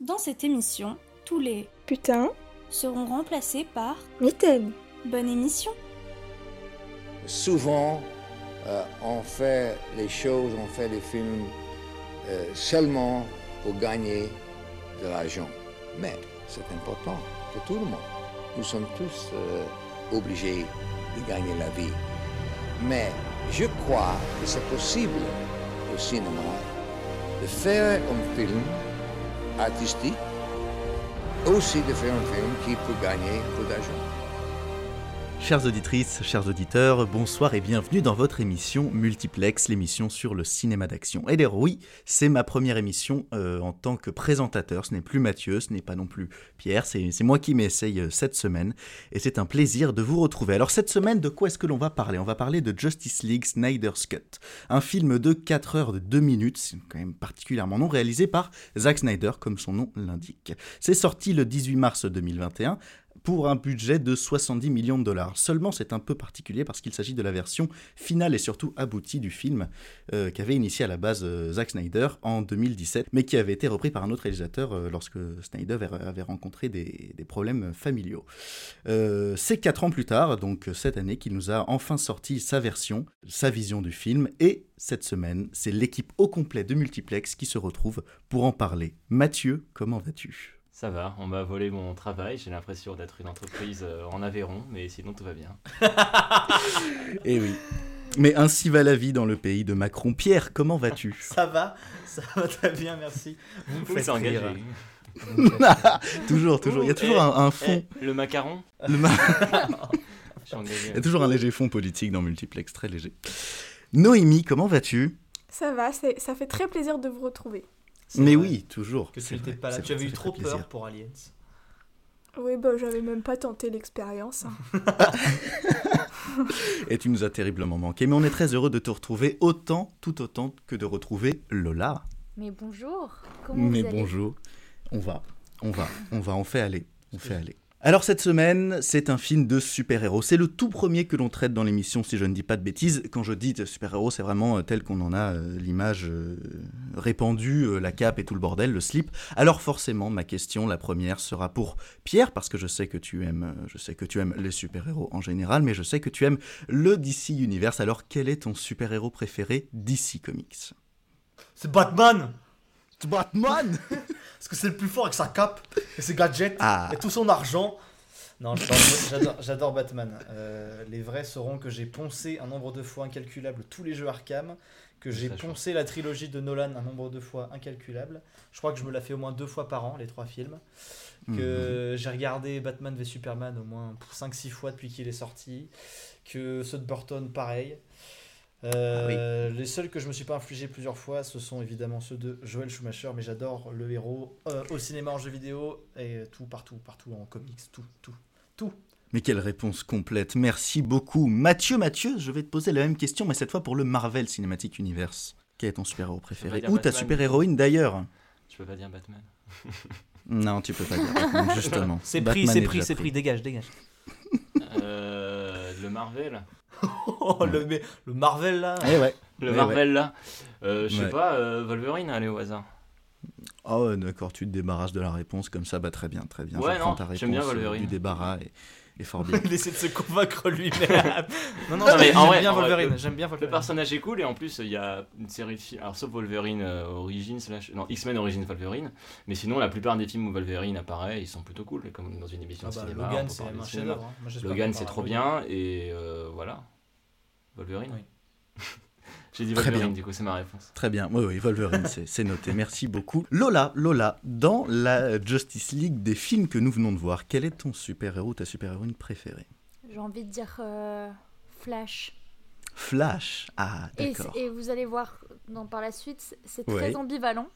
Dans cette émission, tous les Putain, seront remplacés par mitaine. bonne émission. Souvent, euh, on fait les choses, on fait les films euh, seulement pour gagner de l'argent. Mais c'est important pour tout le monde. Nous sommes tous euh, obligés de gagner la vie. Mais je crois que c'est possible au cinéma de faire un film artistique, aussi de faire un film qui peut gagner peu d'argent. Chères auditrices, chers auditeurs, bonsoir et bienvenue dans votre émission Multiplex, l'émission sur le cinéma d'action. Et d'ailleurs, oui, c'est ma première émission euh, en tant que présentateur. Ce n'est plus Mathieu, ce n'est pas non plus Pierre, c'est moi qui m'essaye euh, cette semaine. Et c'est un plaisir de vous retrouver. Alors cette semaine, de quoi est-ce que l'on va parler? On va parler de Justice League Snyder's Cut. Un film de 4 heures de 2 minutes, c'est quand même particulièrement non, réalisé par Zack Snyder, comme son nom l'indique. C'est sorti le 18 mars 2021 pour un budget de 70 millions de dollars. Seulement, c'est un peu particulier parce qu'il s'agit de la version finale et surtout aboutie du film euh, qu'avait initié à la base euh, Zack Snyder en 2017, mais qui avait été repris par un autre réalisateur euh, lorsque Snyder avait, rencontré des, des problèmes familiaux. Euh, c'est quatre ans plus tard, donc cette année, qu'il nous a enfin sorti sa version, sa vision du film, et cette semaine, c'est l'équipe au complet de Multiplex qui se retrouve pour en parler. Mathieu, comment vas-tu? Ça va, on m'a volé mon travail, j'ai l'impression d'être une entreprise euh, en Aveyron, mais sinon tout va bien. Eh oui. Mais ainsi va la vie dans le pays de Macron. Pierre, comment vas-tu? Ça va, ça va très bien, merci. Vous me faites. Toujours, toujours. Il y a toujours Eh, un, un fond. Eh, le macaron? Le ma-. Il y a toujours un léger fond politique dans Multiplex, très léger. Noémie, comment vas-tu? Ça va, ça fait très plaisir de vous retrouver. Mais vrai oui, toujours. Que tu n'étais pas là. Tu avais eu trop plaisir. peur pour Aliens. Oui, bah j'avais même pas tenté l'expérience. hein. Et tu nous as terriblement manqué. Mais on est très heureux de te retrouver autant, tout autant que de retrouver Lola. Mais bonjour, comment Mais vous allez? bonjour. On va, on va, on va, on fait aller, on fait aller. Alors cette semaine, c'est un film de super-héros. C'est le tout premier que l'on traite dans l'émission, si je ne dis pas de bêtises. Quand je dis super-héros, c'est vraiment euh, tel qu'on en a euh, l'image euh, répandue, la cape et tout le bordel, le slip. Alors forcément, ma question, la première, sera pour Pierre, parce que je sais que tu aimes, je sais que tu aimes les super-héros en général, mais je sais que tu aimes le DC Universe. Alors quel est ton super-héros préféré DC Comics? C'est Batman C'est Batman Parce que c'est le plus fort avec sa cape et ses gadgets Ah. et tout son argent. Non, j'adore- Batman. Euh, les vrais sauront que j'ai poncé un nombre de fois incalculable tous les jeux Arkham, que j'ai poncé la trilogie de Nolan un nombre de fois incalculable. Je crois que je me la fais au moins deux fois par an, les trois films. Mhm. que j'ai regardé Batman v Superman au moins 5-6 fois depuis qu'il est sorti, que ceux de Burton pareil. Euh, Les seuls que je me suis pas infligé plusieurs fois, ce sont évidemment ceux de Joel Schumacher, mais j'adore le héros euh, au cinéma, en jeu vidéo et tout, partout, partout en comics, tout, tout, tout. Mais quelle réponse complète, merci beaucoup. Mathieu, Mathieu, je vais te poser la même question, mais cette fois pour le Marvel Cinematic Universe. Quel est ton super-héros préféré Ou ta Batman. super-héroïne d'ailleurs Je peux pas dire Batman. Non, tu peux pas dire Batman, justement. C'est pris, Batman c'est est pris, c'est pris, dégage, dégage. Euh, le Marvel Oh, le, mais- le Marvel là Eh ouais. Le Ouais, Marvel là Euh, Je sais Ouais. pas, euh, Wolverine, allez au hasard. Oh, ouais, d'accord, tu te débarrasses de la réponse comme ça, bah très bien, très bien. Ouais, non, ta réponse j'aime bien euh, Wolverine. du débarras et, fort bien. Il essaie de se convaincre lui-même. non, non, Non, mais en j'aime vrai, bien Wolverine, le- j'aime bien Le Wolverine. personnage est cool et en plus il y a une série de films, alors sauf Wolverine euh, Origins, slash- non X-Men Origins Wolverine, mais sinon la plupart des films où Wolverine apparaît ils sont plutôt cool, comme dans une émission Ah de bah, cinéma. on Logan, c'est un de cinéma. chef-d'œuvre. hein. Logan c'est trop bien et euh, voilà. Wolverine Oui. J'ai dit Très Wolverine bien. du coup c'est ma réponse. Très bien, oui, oui, Wolverine, c'est noté, merci beaucoup. Lola, Lola, dans la Justice League des films que nous venons de voir, quel est ton super-héros, ta super-héroïne préférée? J'ai envie de dire euh, Flash. Flash, ah Et, d'accord. et vous allez voir dans, par la suite, c'est Ouais. très ambivalent,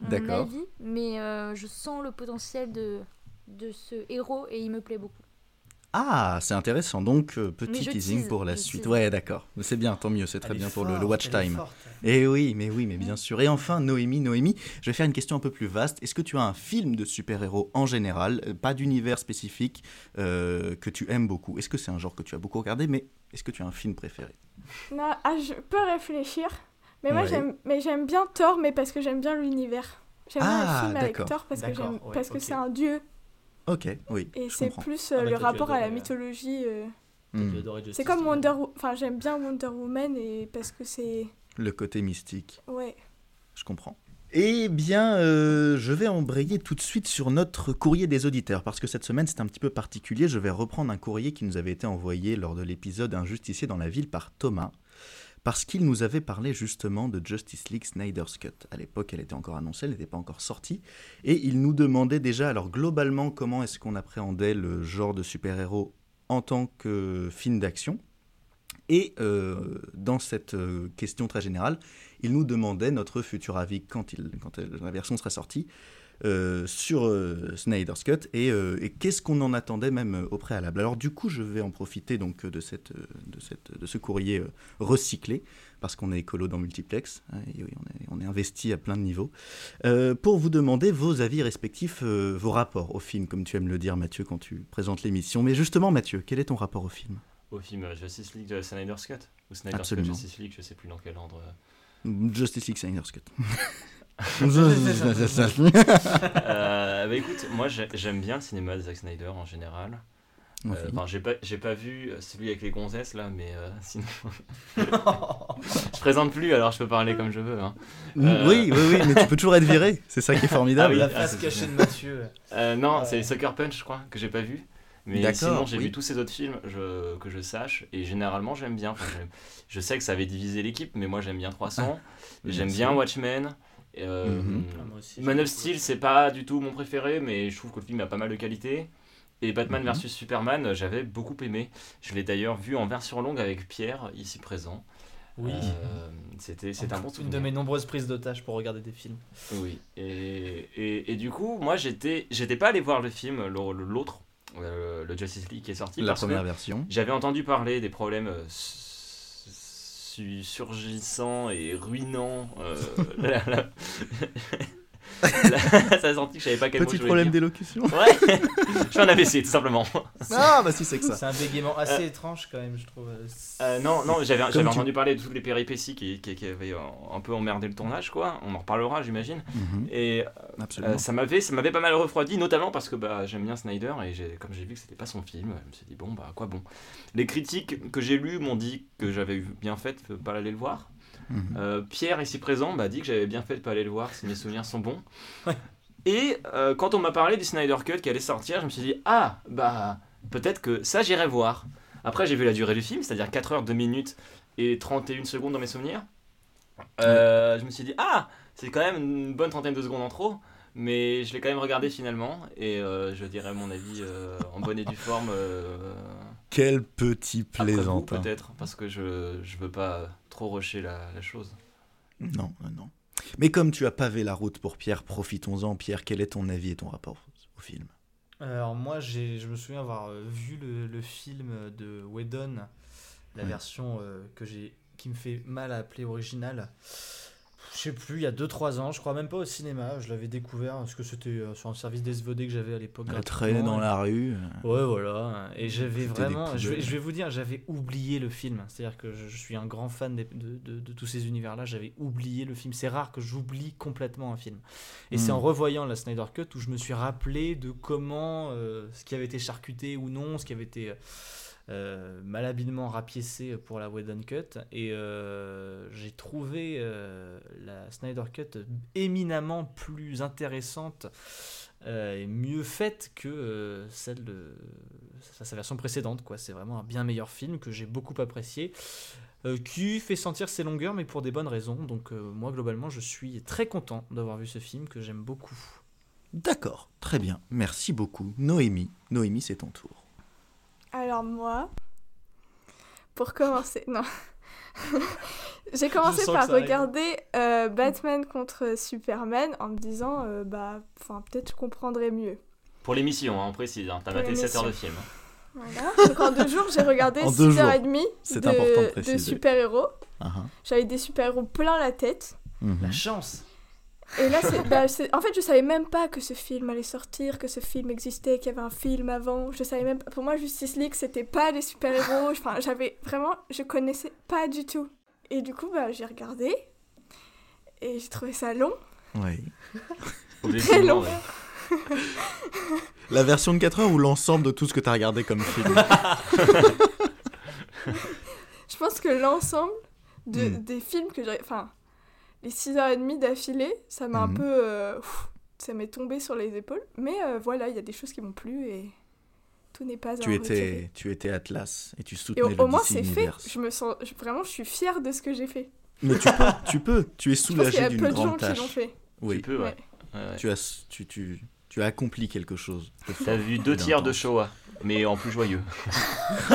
mon avis, mais euh, je sens le potentiel de, de ce héros et il me plaît beaucoup. Ah, c'est intéressant. Donc, euh, petit teasing tease, pour la suite. tease. Ouais, d'accord. C'est bien, tant mieux. C'est très bien pour le, watch time. Et oui, mais oui, mais bien sûr. Et enfin, Noémie, Noémie, je vais faire une question un peu plus vaste. Est-ce que tu as un film de super-héros en général, euh, pas d'univers spécifique, euh, que tu aimes beaucoup? Est-ce que c'est un genre que tu as beaucoup regardé, mais est-ce que tu as un film préféré? Non, ah, je peux réfléchir. Mais moi, Ouais. j'aime, mais j'aime bien Thor, mais parce que j'aime bien l'univers. J'aime bien Ah, le film avec d'accord. Thor parce que, ouais, parce que c'est un dieu. Ok, oui. Et c'est plus Ah, euh, bah, le rapport à la mythologie. euh. Justice C'est comme. Wonder Woman. Enfin, j'aime bien Wonder Woman et parce que c'est. Le côté mystique. Ouais. Je comprends. Eh bien, euh, je vais embrayer tout de suite sur notre courrier des auditeurs, parce que cette semaine c'est un petit peu particulier. Je vais reprendre un courrier qui nous avait été envoyé lors de l'épisode Un justicier dans la ville par Thomas, parce qu'il nous avait parlé justement de Justice League Snyder's Cut. À l'époque, elle était encore annoncée, elle n'était pas encore sortie, et il nous demandait déjà, alors globalement, comment est-ce qu'on appréhendait le genre de super-héros en tant que film d'action. Et euh, dans cette euh, question très générale, il nous demandait notre futur avis quand, quand la version sera sortie euh, sur euh, Snyder's Cut et, euh, et qu'est-ce qu'on en attendait même au préalable? Alors du coup, je vais en profiter donc de, cette, de, cette, de ce courrier recyclé parce qu'on est écolo dans Multiplex hein, et oui, on, est, on est investi à plein de niveaux pour vous demander vos avis respectifs, vos rapports au film, comme tu aimes le dire Mathieu quand tu présentes l'émission. Mais justement Mathieu, quel est ton rapport au film? Au film Justice League de Snyder's Cut Ou Snyder's Absolument. Cut Justice League, je sais plus dans quel ordre. Justice League Snyder's Cut. Euh, bah écoute, moi j'ai- j'aime bien le cinéma de Zack Snyder en général. Euh, j'ai pas, j'ai pas vu celui avec les gonzesses là, mais euh, sinon. je présente plus alors je peux parler comme je veux. Hein. Euh, Oui, oui, oui, mais tu peux toujours être viré. C'est ça qui est formidable. Ah oui. La Ah, face cachée de Mathieu. Euh, non, Ouais. c'est Sucker Punch, je crois, que j'ai pas vu. Mais sinon, j'ai oui. vu tous ces autres films je, que je sache. Et généralement, j'aime bien. Enfin, je sais que ça avait divisé l'équipe, mais moi, j'aime bien 300. Oui, j'aime bien. Watchmen. Euh, Mhm. Ah, moi aussi, Man of Steel, c'est pas du tout mon préféré, mais je trouve que le film a pas mal de qualité. Et Batman Mhm. vs Superman, j'avais beaucoup aimé. Je l'ai d'ailleurs vu en version longue avec Pierre, ici présent. Oui. Euh, c'était c'est un bon Une souvenir. de mes nombreuses prises d'otages pour regarder des films. Oui, et, et, et du coup, moi j'étais j'étais pas allé voir le film, le- le- l'autre, euh, le Justice League qui est sorti, La parce première que version. j'avais entendu parler des problèmes su- surgissants et ruinants. euh, la- la- la- ça a senti que je savais pas quel mot Petit je problème d'élocution. Ouais, je suis un AVC tout simplement. Ah, bah si, c'est que ça. C'est un bégaiement assez étrange quand même, je trouve. Euh, non, non, j'avais tu- entendu parler de toutes les péripéties qui, qui, qui avaient euh, un peu emmerdé le tournage, quoi. On en reparlera, j'imagine. Mhm, Et. Euh, ça m'avait ça m'avait pas mal refroidi notamment parce que bah j'aime bien Snyder et comme j'ai vu que c'était pas son film je me suis dit bon bah à quoi bon? Les critiques que j'ai lues m'ont dit que j'avais eu bien fait de pas aller le voir Mhm. Euh, Pierre ici présent m'a dit que j'avais bien fait de pas aller le voir si mes souvenirs sont bons Ouais. et euh, quand on m'a parlé du Snyder Cut qui allait sortir je me suis dit ah bah peut-être que ça j'irai voir après j'ai vu la durée du film c'est-à-dire 4 heures 2 minutes et 31 secondes dans mes souvenirs Euh, je me suis dit ah c'est quand même une bonne trentaine de secondes en trop mais je l'ai quand même regardé finalement et euh, je dirais mon avis en bonne et due forme Quel petit plaisantin. peut-être parce que je je veux pas trop rusher la, la chose. Non, euh, non. Mais comme tu as pavé la route pour Pierre, profitons-en. Pierre, quel est ton avis et ton rapport au film? Alors moi, j'ai, je me souviens avoir euh, vu le, le film de Whedon, la Ouais. version euh, que j'ai, qui me fait mal à appeler originale. Je sais plus, il y a 2-3 ans, je crois même pas au cinéma, je l'avais découvert parce que c'était euh, sur un service d'SVOD que j'avais à l'époque. Elle traînait dans la rue. Ouais, voilà. Et j'avais des vraiment. Je vais, poubelles. je vais vous dire, j'avais oublié le film. C'est-à-dire que je, je suis un grand fan des- de, de- de tous ces univers-là. J'avais oublié le film. C'est rare que j'oublie complètement un film. Et c'est Mm. en revoyant la Snyder Cut où je me suis rappelé de comment euh, ce qui avait été charcuté ou non, ce qui avait été. euh, malhabilement rapiécé pour la Whedon Cut et euh, j'ai trouvé euh, la Snyder Cut éminemment plus intéressante euh, et mieux faite que euh, celle de sa, version précédente. quoi. C'est vraiment un bien meilleur film que j'ai beaucoup apprécié, euh, qui fait sentir ses longueurs, mais pour des bonnes raisons. Donc euh, moi, globalement, je suis très content d'avoir vu ce film que j'aime beaucoup. D'accord, très bien. Merci beaucoup. Noémie, Noémie, c'est ton tour. Alors moi, pour commencer, non. J'ai commencé par regarder euh, Batman contre Superman en me disant, euh, bah, enfin peut-être je comprendrais mieux. Pour l'émission, hein, on précise, hein, t'as maté 7 heures de film. Voilà. Donc en deux jours, j'ai regardé En deux 6h30 C'est important de de, super-héros. Ah, ah. J'avais des super-héros plein la tête. Mhm. La chance Et là, c'est, bah, c'est- en fait, je savais même pas que ce film allait sortir, que ce film existait, qu'il y avait un film avant. Je savais même pas- Pour moi, Justice League, c'était pas des super-héros. Enfin, j'avais vraiment. Je connaissais pas du tout. Et du coup, bah, j'ai regardé. Et j'ai trouvé ça long. Oui. Objectivement, long. ouais. La version de 4 heures ou l'ensemble de tout ce que t'as regardé comme film Je pense que l'ensemble de, Hmm. des films que j'ai. Enfin, les 6h30 d'affilée, ça m'a un Mhm. peu. euh, ça m'est tombé sur les épaules. Mais euh, voilà, il y a des choses qui m'ont plu et tout n'est pas tu, étais, retirer. tu étais Atlas et tu Et soutenais au, le au moins, c'est fait. Je me sens. je- vraiment, je suis fière de ce que j'ai fait. Mais tu peux, tu peux. Tu es Je pense qu'il y soulagé a d'une peu de gens grande qui l'ont tâche. fait. Oui, Tu peux, ouais. Ouais. Ouais, ouais. tu as, tu, tu, tu as accompli quelque chose. T'as vu et deux tiers de. Showa, mais en plus joyeux.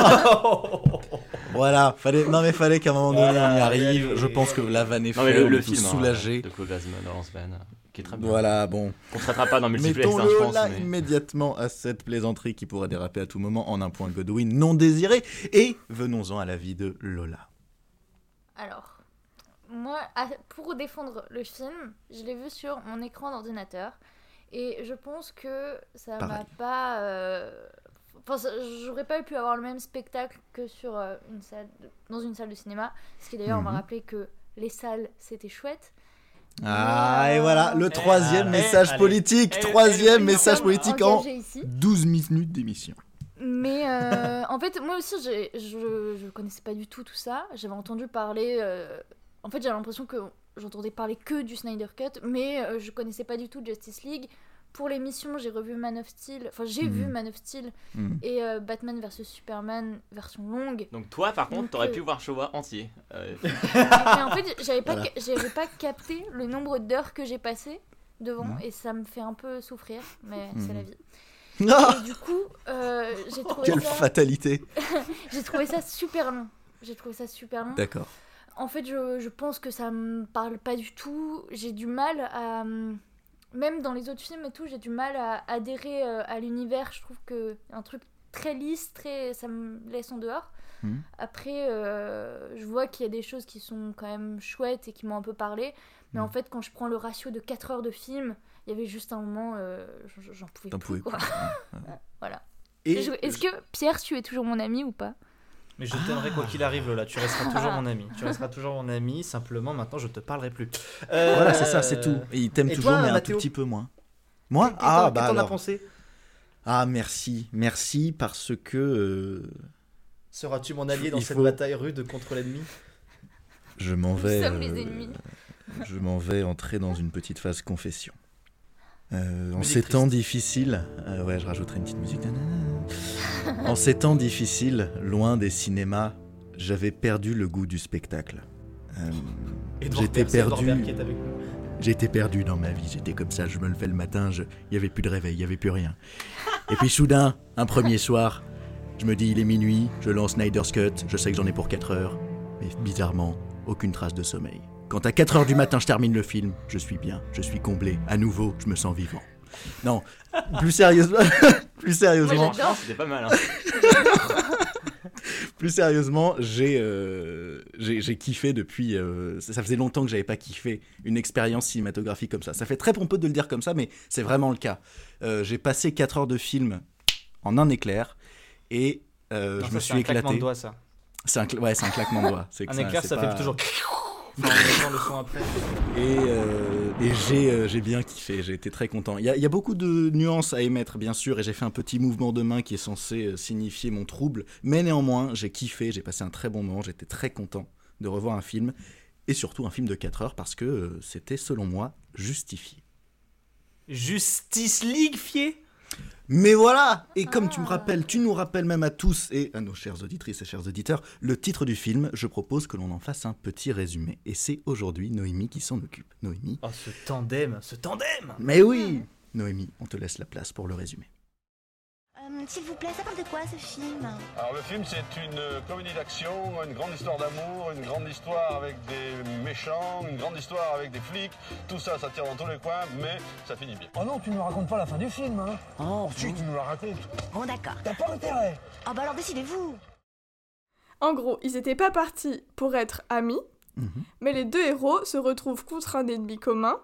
Voilà, fallait, non mais fallait qu'à un moment donné Voilà, on y arrive. allez. Je pense que la vanne est faite, le, film, hein, soulagés. de Laurence Van, qui est très bien. Voilà, bon. On ne traitera pas dans Multiplex, hein, je Mettons-le pense. là mais- immédiatement à cette plaisanterie qui pourrait déraper à tout moment en un point Godwin non désiré. Et venons-en à la vie de Lola. Alors, moi, pour défendre le film, je l'ai vu sur mon écran d'ordinateur. Et je pense que ça m'a pas. euh, Enfin, j'aurais pas pu avoir le même spectacle que sur euh, une salle de- dans une salle de cinéma. Ce qui d'ailleurs m'a Mhm. rappelé que les salles c'était chouette. Ah, et euh, voilà, le Eh, troisième allez, message allez. politique. Eh, troisième message politique en ici. 12 minutes d'émission. Mais euh, en fait, moi aussi, je, je connaissais pas du tout tout ça. J'avais entendu parler. euh, en fait, j'avais l'impression que j'entendais parler que du Snyder Cut, mais euh, je connaissais pas du tout Justice League. Pour l'émission, j'ai revu Man of Steel. Enfin, j'ai Mhm. vu Man of Steel Hmm. et euh, Batman vs Superman version longue. Donc toi, par contre, t'aurais euh, pu voir Showa entier. Euh, mais en fait, j'avais pas, Voilà. ca- pas capté le nombre d'heures que j'ai passé devant Mhm. et ça me fait un peu souffrir, mais Mhm. c'est la vie. Ah, Et du coup, euh, j'ai trouvé quelle ça. fatalité. J'ai trouvé ça super long. J'ai trouvé ça super long. D'accord. En fait, je, je pense que ça me parle pas du tout. J'ai du mal à. Même dans les autres films et tout, j'ai du mal à adhérer euh, à l'univers. Je trouve que un truc très lisse, très, ça me laisse en dehors. Mhm. Après, euh, je vois qu'il y a des choses qui sont quand même chouettes et qui m'ont un peu parlé. Mais Mhm. en fait, quand je prends le ratio de 4 heures de film, il y avait juste un moment, euh, j'en- pouvais plus. pouvais quoi. voilà. Je- Est-ce que Pierre, tu es toujours mon ami ou pas? Mais je t'aimerai quoi qu'il arrive, Lola. Tu resteras toujours mon ami. Tu resteras toujours mon ami. Simplement, maintenant, je te parlerai plus. Euh, Voilà, c'est ça, c'est tout. Et il t'aime toujours, toi, mais un tout petit peu moins. Moi Ah, qu'est-ce bah que t'en as alors. pensé Ah, merci. Merci parce que euh, Seras-tu mon allié dans Il cette faut- bataille rude contre l'ennemi? Je m'en Nous vais. sommes les euh, ennemis. je m'en vais entrer dans une petite phase confession. Euh, en ces triste. temps difficiles, euh, ouais, je rajouterai une petite musique. En ces temps difficiles, loin des cinémas, j'avais perdu le goût du spectacle. Euh, J'étais perdu. J'étais perdu dans ma vie, j'étais comme ça, je me levais le matin, je... il n'y avait plus de réveil, il n'y avait plus rien. Et puis soudain, un premier soir, je me dis il est minuit, je lance Snyder's Cut, je sais que j'en ai pour 4 heures, mais bizarrement, aucune trace de sommeil. Quand à 4 heures du matin je termine le film, je suis bien, je suis comblé, à nouveau, je me sens vivant. Non, plus sérieusement, plus sérieusement, c'était pas mal. hein. plus sérieusement, j'ai euh, kiffé depuis. euh, ça, faisait longtemps que j'avais pas kiffé une expérience cinématographique comme ça. Ça fait très pompeux de le dire comme ça, mais c'est vraiment le cas. Euh, j'ai passé 4 heures de film en un éclair et euh, Non, je ça, me c'est suis un claquement éclaté. de doigts, ça. C'est un, cla- ouais, c'est un claquement de doigts. C'est Un éclair, c'est ça pas- fait toujours. Enfin, on entend le son après. Et, euh, et j'ai euh, j'ai bien kiffé, j'ai été très content. Il y, a, il y a beaucoup de nuances à émettre, bien sûr, et j'ai fait un petit mouvement de main qui est censé euh, signifier mon trouble. Mais néanmoins, j'ai kiffé, j'ai passé un très bon moment, j'étais très content de revoir un film, et surtout un film de 4 heures, parce que euh, c'était, selon moi, justifié. Justice League, fier? Mais voilà Et comme tu me Ah. rappelles, tu nous rappelles même à tous et à nos chères auditrices et chers auditeurs, le titre du film, je propose que l'on en fasse un petit résumé. Et c'est aujourd'hui Noémie qui s'en occupe. Noémie Oh, ce tandem, ce tandem Mais oui Noémie, on te laisse la place pour le résumé. Euh, S'il vous plaît, ça parle de quoi ce film Alors le film c'est une euh, comédie d'action, une grande histoire d'amour, une grande histoire avec des méchants, une grande histoire avec des flics. Tout ça, ça tire dans tous les coins, mais ça finit bien. Oh non, tu ne me racontes pas la fin du film, hein Oh, si tu nous la racontes. Bon, d'accord. T'as pas intérêt Oh bah alors décidez-vous En gros, ils étaient pas partis pour être amis, Mhm. mais les deux héros se retrouvent contre un ennemi commun.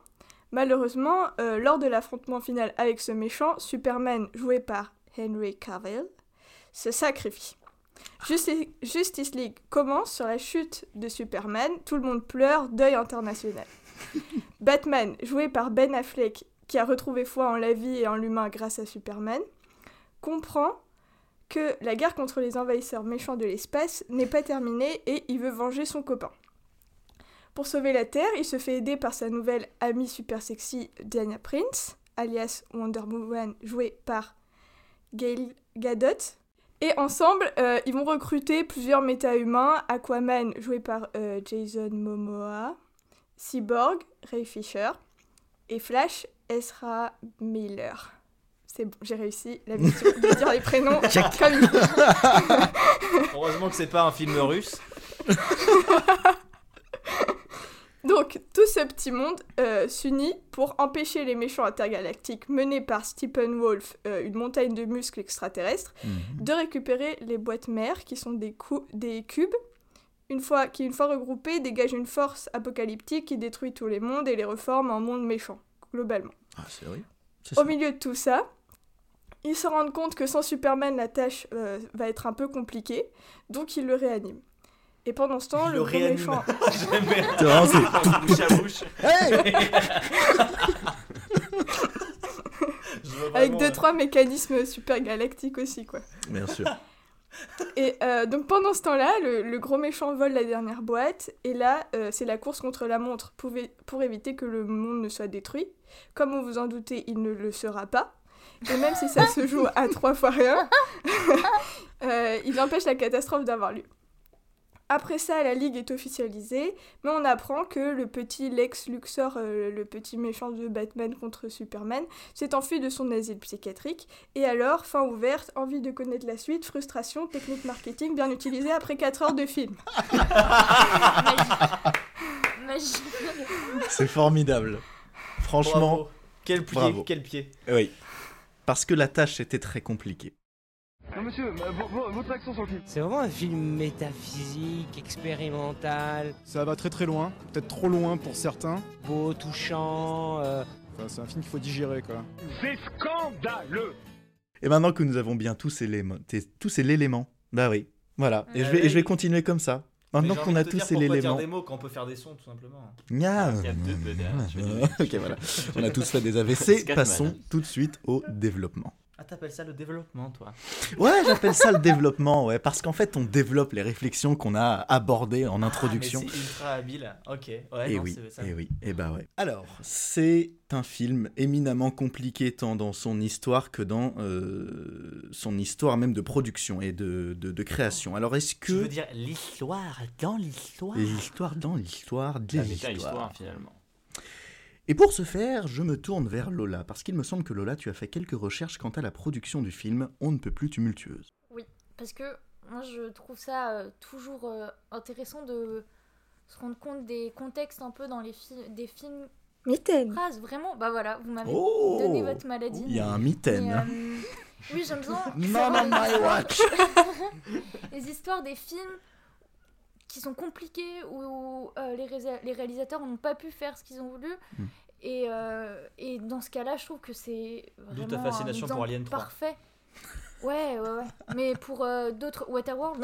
Malheureusement, euh, lors de l'affrontement final avec ce méchant, Superman, joué par Henry Cavill, se sacrifie. Justi- Justice League commence sur la chute de Superman, tout le monde pleure, deuil international. Batman, joué par Ben Affleck, qui a retrouvé foi en la vie et en l'humain grâce à Superman, comprend que la guerre contre les envahisseurs méchants de l'espace n'est pas terminée et il veut venger son copain. Pour sauver la Terre, il se fait aider par sa nouvelle amie super sexy Diana Prince, alias Wonder Woman, jouée par Gail Gadot. Et ensemble, euh, ils vont recruter plusieurs méta-humains, Aquaman, joué par euh, Jason Momoa, Cyborg, Ray Fisher, et Flash, Ezra Miller. C'est bon, j'ai réussi la mission de dire les prénoms comme. Heureusement que c'est pas un film russe. Donc, tout ce petit monde euh, s'unit pour empêcher les méchants intergalactiques menés par Stephen Wolf, euh, une montagne de muscles extraterrestres, Mhm. de récupérer les boîtes mères qui sont des, cou- des cubes, une fois, qui, une fois regroupés, dégagent une force apocalyptique qui détruit tous les mondes et les reforme en mondes méchants, globalement. Ah, c'est vrai. Au ça. milieu de tout ça, ils se rendent compte que sans Superman, la tâche euh, va être un peu compliquée, donc ils le réaniment. Et pendant ce temps, le, le gros méchant. J'aime bien. Bouche à bouche. Avec deux, ouais. trois mécanismes super galactiques aussi, quoi. Bien sûr. Et euh, donc pendant ce temps-là, le, le gros méchant vole la dernière boîte, et là, euh, c'est la course contre la montre pour, pour éviter que le monde ne soit détruit. Comme vous vous en doutez, il ne le sera pas. Et même si ça se joue à trois fois rien, euh, il empêche la catastrophe d'avoir lieu. Après ça, la ligue est officialisée, mais on apprend que le petit Lex Luthor, euh, le petit méchant de Batman contre Superman, s'est enfui de son asile psychiatrique. Et alors, fin ouverte, envie de connaître la suite, frustration, technique marketing bien utilisée après 4 heures de film. Magie. C'est formidable. Franchement, Bravo. Quel pied, Bravo. quel pied. oui. Parce que la tâche était très compliquée. Non, monsieur, euh, vo- vo- votre action sur le film. C'est vraiment un film métaphysique, expérimental, Ça va très très loin, peut-être trop loin pour certains. beau, touchant. euh, Enfin, c'est un film qu'il faut digérer quoi. C'est scandaleux Et maintenant que nous avons bien tous, éléments, tous l'élément, bah oui, voilà. Et, Ah je vais, et je vais oui. continuer comme ça. Maintenant qu'on a tous dire l'élément. des mots quand on peut faire des sons, tout simplement. Nya. Il y a deux BDA, je vais dire. Ok, voilà. On a tous fait des AVC. Passons tout de suite au développement. Ah, t'appelles ça le développement, toi Ouais, j'appelle ça le développement, ouais, parce qu'en fait, on développe les réflexions qu'on a abordées en introduction. Ah, c'est ultra habile. Ok. Ouais, et non, oui, ça- et oui, et bah ouais. Alors, c'est un film éminemment compliqué tant dans son histoire que dans euh, son histoire même de production et de, de, de création. Alors, est-ce Tu veux que dire l'histoire dans l'histoire? L'histoire dans l'histoire de La l'histoire finalement. Et pour ce faire, je me tourne vers Lola, parce qu'il me semble que Lola, tu as fait quelques recherches quant à la production du film On ne peut plus tumultueuse. Parce que moi, je trouve ça euh, toujours euh, intéressant de se rendre compte des contextes un peu dans les fi- des films. Mitaine Phrases, vraiment. Bah voilà, vous m'avez Oh donné votre maladie. Il y a un mitaine. Euh, oui, j'aime bien. On my watch. les histoires des films qui sont compliqués où euh, les, réalisateurs n'ont pas pu faire ce qu'ils ont voulu. Hmm. Et, euh, et dans ce cas-là, je trouve que c'est D'où vraiment ta fascination un pour exemple Alien 3. Parfait. Ouais, ouais, ouais. Mais pour euh, d'autres Waterworld.